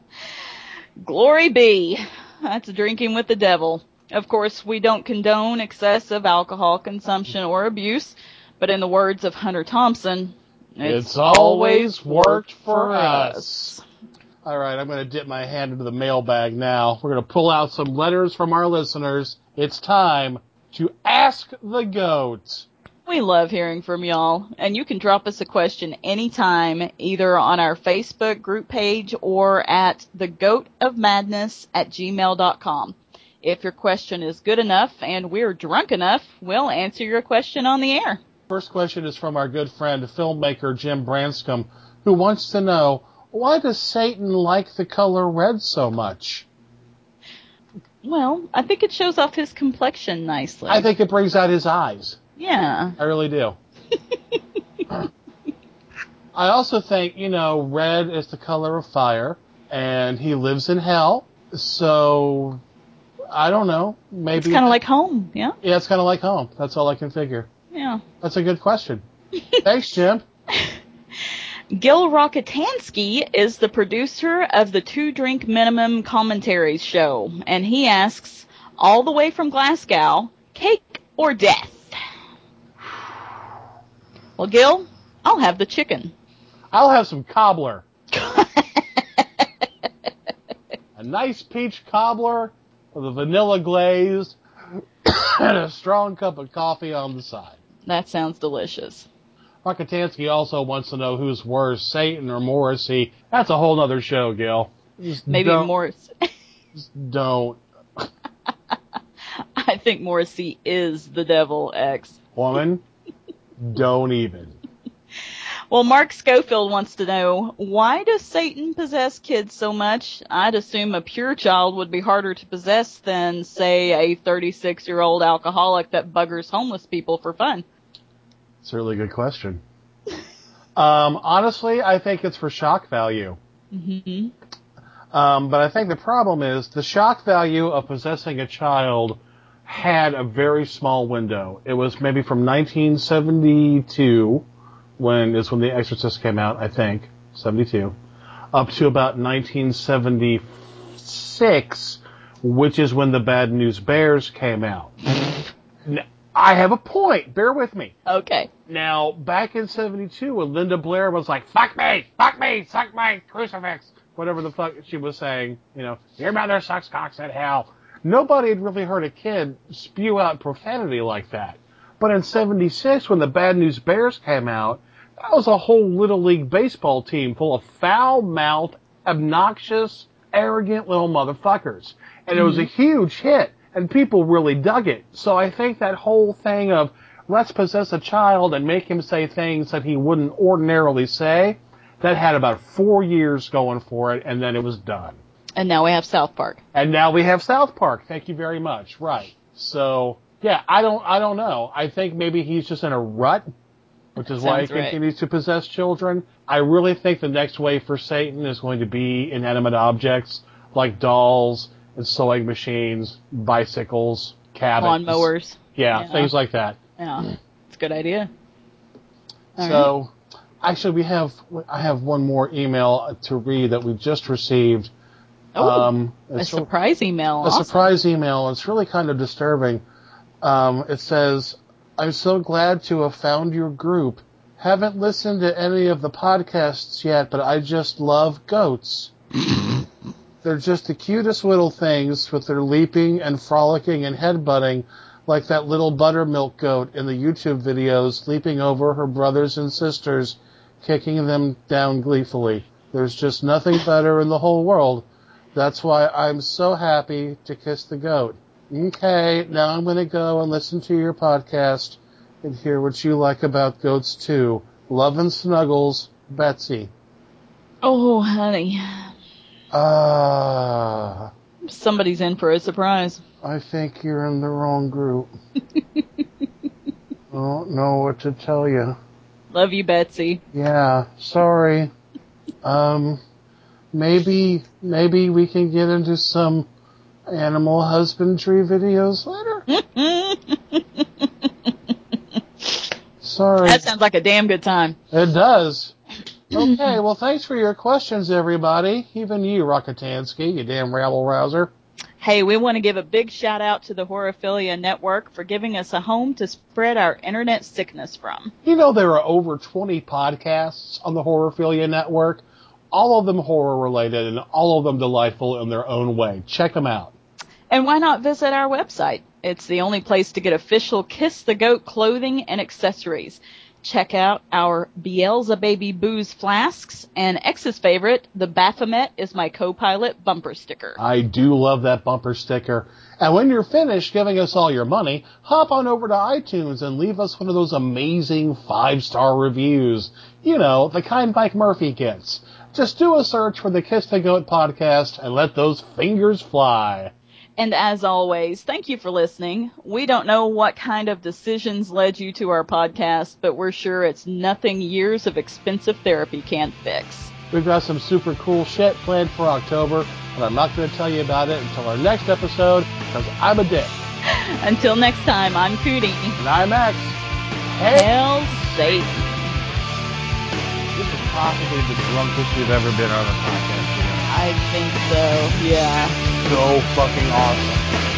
Glory be. That's drinking with the devil. Of course, we don't condone excessive alcohol consumption or abuse, but in the words of Hunter Thompson, It's, always worked for us. All right, I'm going to dip my hand into the mailbag now. We're going to pull out some letters from our listeners. It's time to ask the goat. We love hearing from y'all, and you can drop us a question anytime, either on our Facebook group page or at thegoatofmadness at gmail.com. If your question is good enough and we're drunk enough, we'll answer your question on the air. First question is from our good friend, filmmaker Jim Branscombe, who wants to know why does Satan like the color red so much? Well, I think it shows off his complexion nicely. I think it brings out his eyes. Yeah. I really do. I also think, you know, red is the color of fire, and he lives in hell, so I don't know. Maybe It's kind of like home, yeah? Yeah, it's kind of like home. That's all I can figure. Yeah. That's a good question. Thanks, Jim. Gil Rockatansky is the producer of the Two Drink Minimum Commentaries show, and he asks, all the way from Glasgow, cake or death? Well, Gil, I'll have the chicken. I'll have some cobbler. a nice peach cobbler with a vanilla glaze and a strong cup of coffee on the side. That sounds delicious. Rockatansky also wants to know who's worse, Satan or Morrissey. That's a whole other show, Gil. Just Maybe don't- Morris. just don't. I think Morrissey is the devil X. Woman, don't even. Well, Mark Schofield wants to know why does Satan possess kids so much? I'd assume a pure child would be harder to possess than, say, a 36 year old alcoholic that buggers homeless people for fun. It's a really good question. Um, honestly, I think it's for shock value. hmm Um, but I think the problem is the shock value of possessing a child had a very small window. It was maybe from 1972, when is when The Exorcist came out, I think, 72, up to about 1976, which is when The Bad News Bears came out. I have a point. Bear with me. Okay. Now, back in 72, when Linda Blair was like, fuck me, fuck me, suck my crucifix, whatever the fuck she was saying, you know, your mother sucks cocks in hell. Nobody had really heard a kid spew out profanity like that. But in 76, when the Bad News Bears came out, that was a whole Little League baseball team full of foul-mouthed, obnoxious, arrogant little motherfuckers. And it was a mm-hmm. huge hit, and people really dug it. So I think that whole thing of, let's possess a child and make him say things that he wouldn't ordinarily say, that had about four years going for it, and then it was done. And now we have South Park. And now we have South Park. Thank you very much. Right. So Yeah, I don't I don't know. I think maybe he's just in a rut, which is why he right. continues to possess children. I really think the next wave for Satan is going to be inanimate objects like dolls and sewing machines, bicycles, cabins, Lawnmowers. Yeah, Yeah. things like that. Yeah, it's a good idea. All so, actually, we have I have one more email to read that we just received. Oh, um, a surprise email. a Awesome. surprise email. It's really kind of disturbing. Um, it says, "I'm so glad to have found your group. Haven't listened to any of the podcasts yet, but I just love goats. They're just the cutest little things with their leaping and frolicking and headbutting." Like that little buttermilk goat in the YouTube videos, leaping over her brothers and sisters, kicking them down gleefully. There's just nothing better in the whole world. That's why I'm so happy to kiss the goat. Okay, now I'm going to go and listen to your podcast and hear what you like about goats too. Love and snuggles, Betsy. Oh, honey, Ah, somebody's in for a surprise. I think you're in the wrong group. I don't know what to tell you. Love you, Betsy. Yeah, sorry. Um, maybe maybe we can get into some animal husbandry videos later. Sorry. That sounds like a damn good time. It does. Okay, well, thanks for your questions, everybody. Even you, Rockatansky, you damn rabble rouser. Hey, we want to give a big shout out to the Horrorphilia Network for giving us a home to spread our internet sickness from. You know there are over 20 podcasts on the Horrorphilia Network, all of them horror related and all of them delightful in their own way. Check them out. And why not visit our website? It's the only place to get official Kiss the Goat clothing and accessories. Check out our Beelzebub Baby Booze flasks and X's favorite, the Baphomet is my co-pilot bumper sticker. I do love that bumper sticker. And when you're finished giving us all your money, hop on over to iTunes and leave us one of those amazing five star reviews. You know, the kind Mike Murphy gets. Just do a search for the Kiss the Goat podcast and let those fingers fly. And as always, thank you for listening. We don't know what kind of decisions led you to our podcast, but we're sure it's nothing years of expensive therapy can't fix. We've got some super cool shit planned for October, but I'm not going to tell you about it until our next episode because I'm a dick. Until next time, I'm Cootie. And I'm X. Hail Satan. This is possibly the drunkest we've ever been on a podcast. I think so, yeah. So fucking awesome.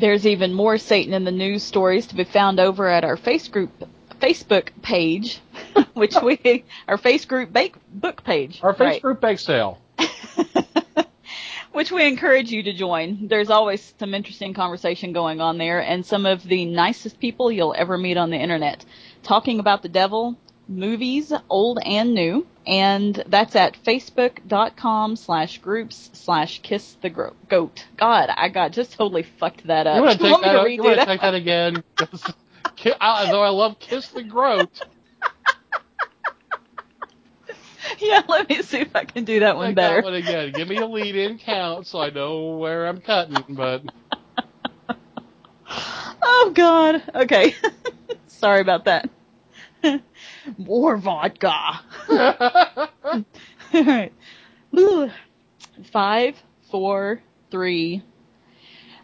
There's even more Satan in the News stories to be found over at our face group, Facebook page, which we, our face group bake, book page. Our right, Facebook bake sale. which we encourage you to join. There's always some interesting conversation going on there and some of the nicest people you'll ever meet on the internet. Talking about the devil, movies, old and new, and that's at facebook.com slash groups slash kiss the gro- goat. God, I got just totally fucked that up. You want to take that? You want to take that again? I- Though I love Kiss the Groat. Yeah, let me see if I can do that one better. that one again. Give me a lead in count so I know where I'm cutting. But Oh God. Okay. Sorry about that. More vodka. All right. Five, four, three,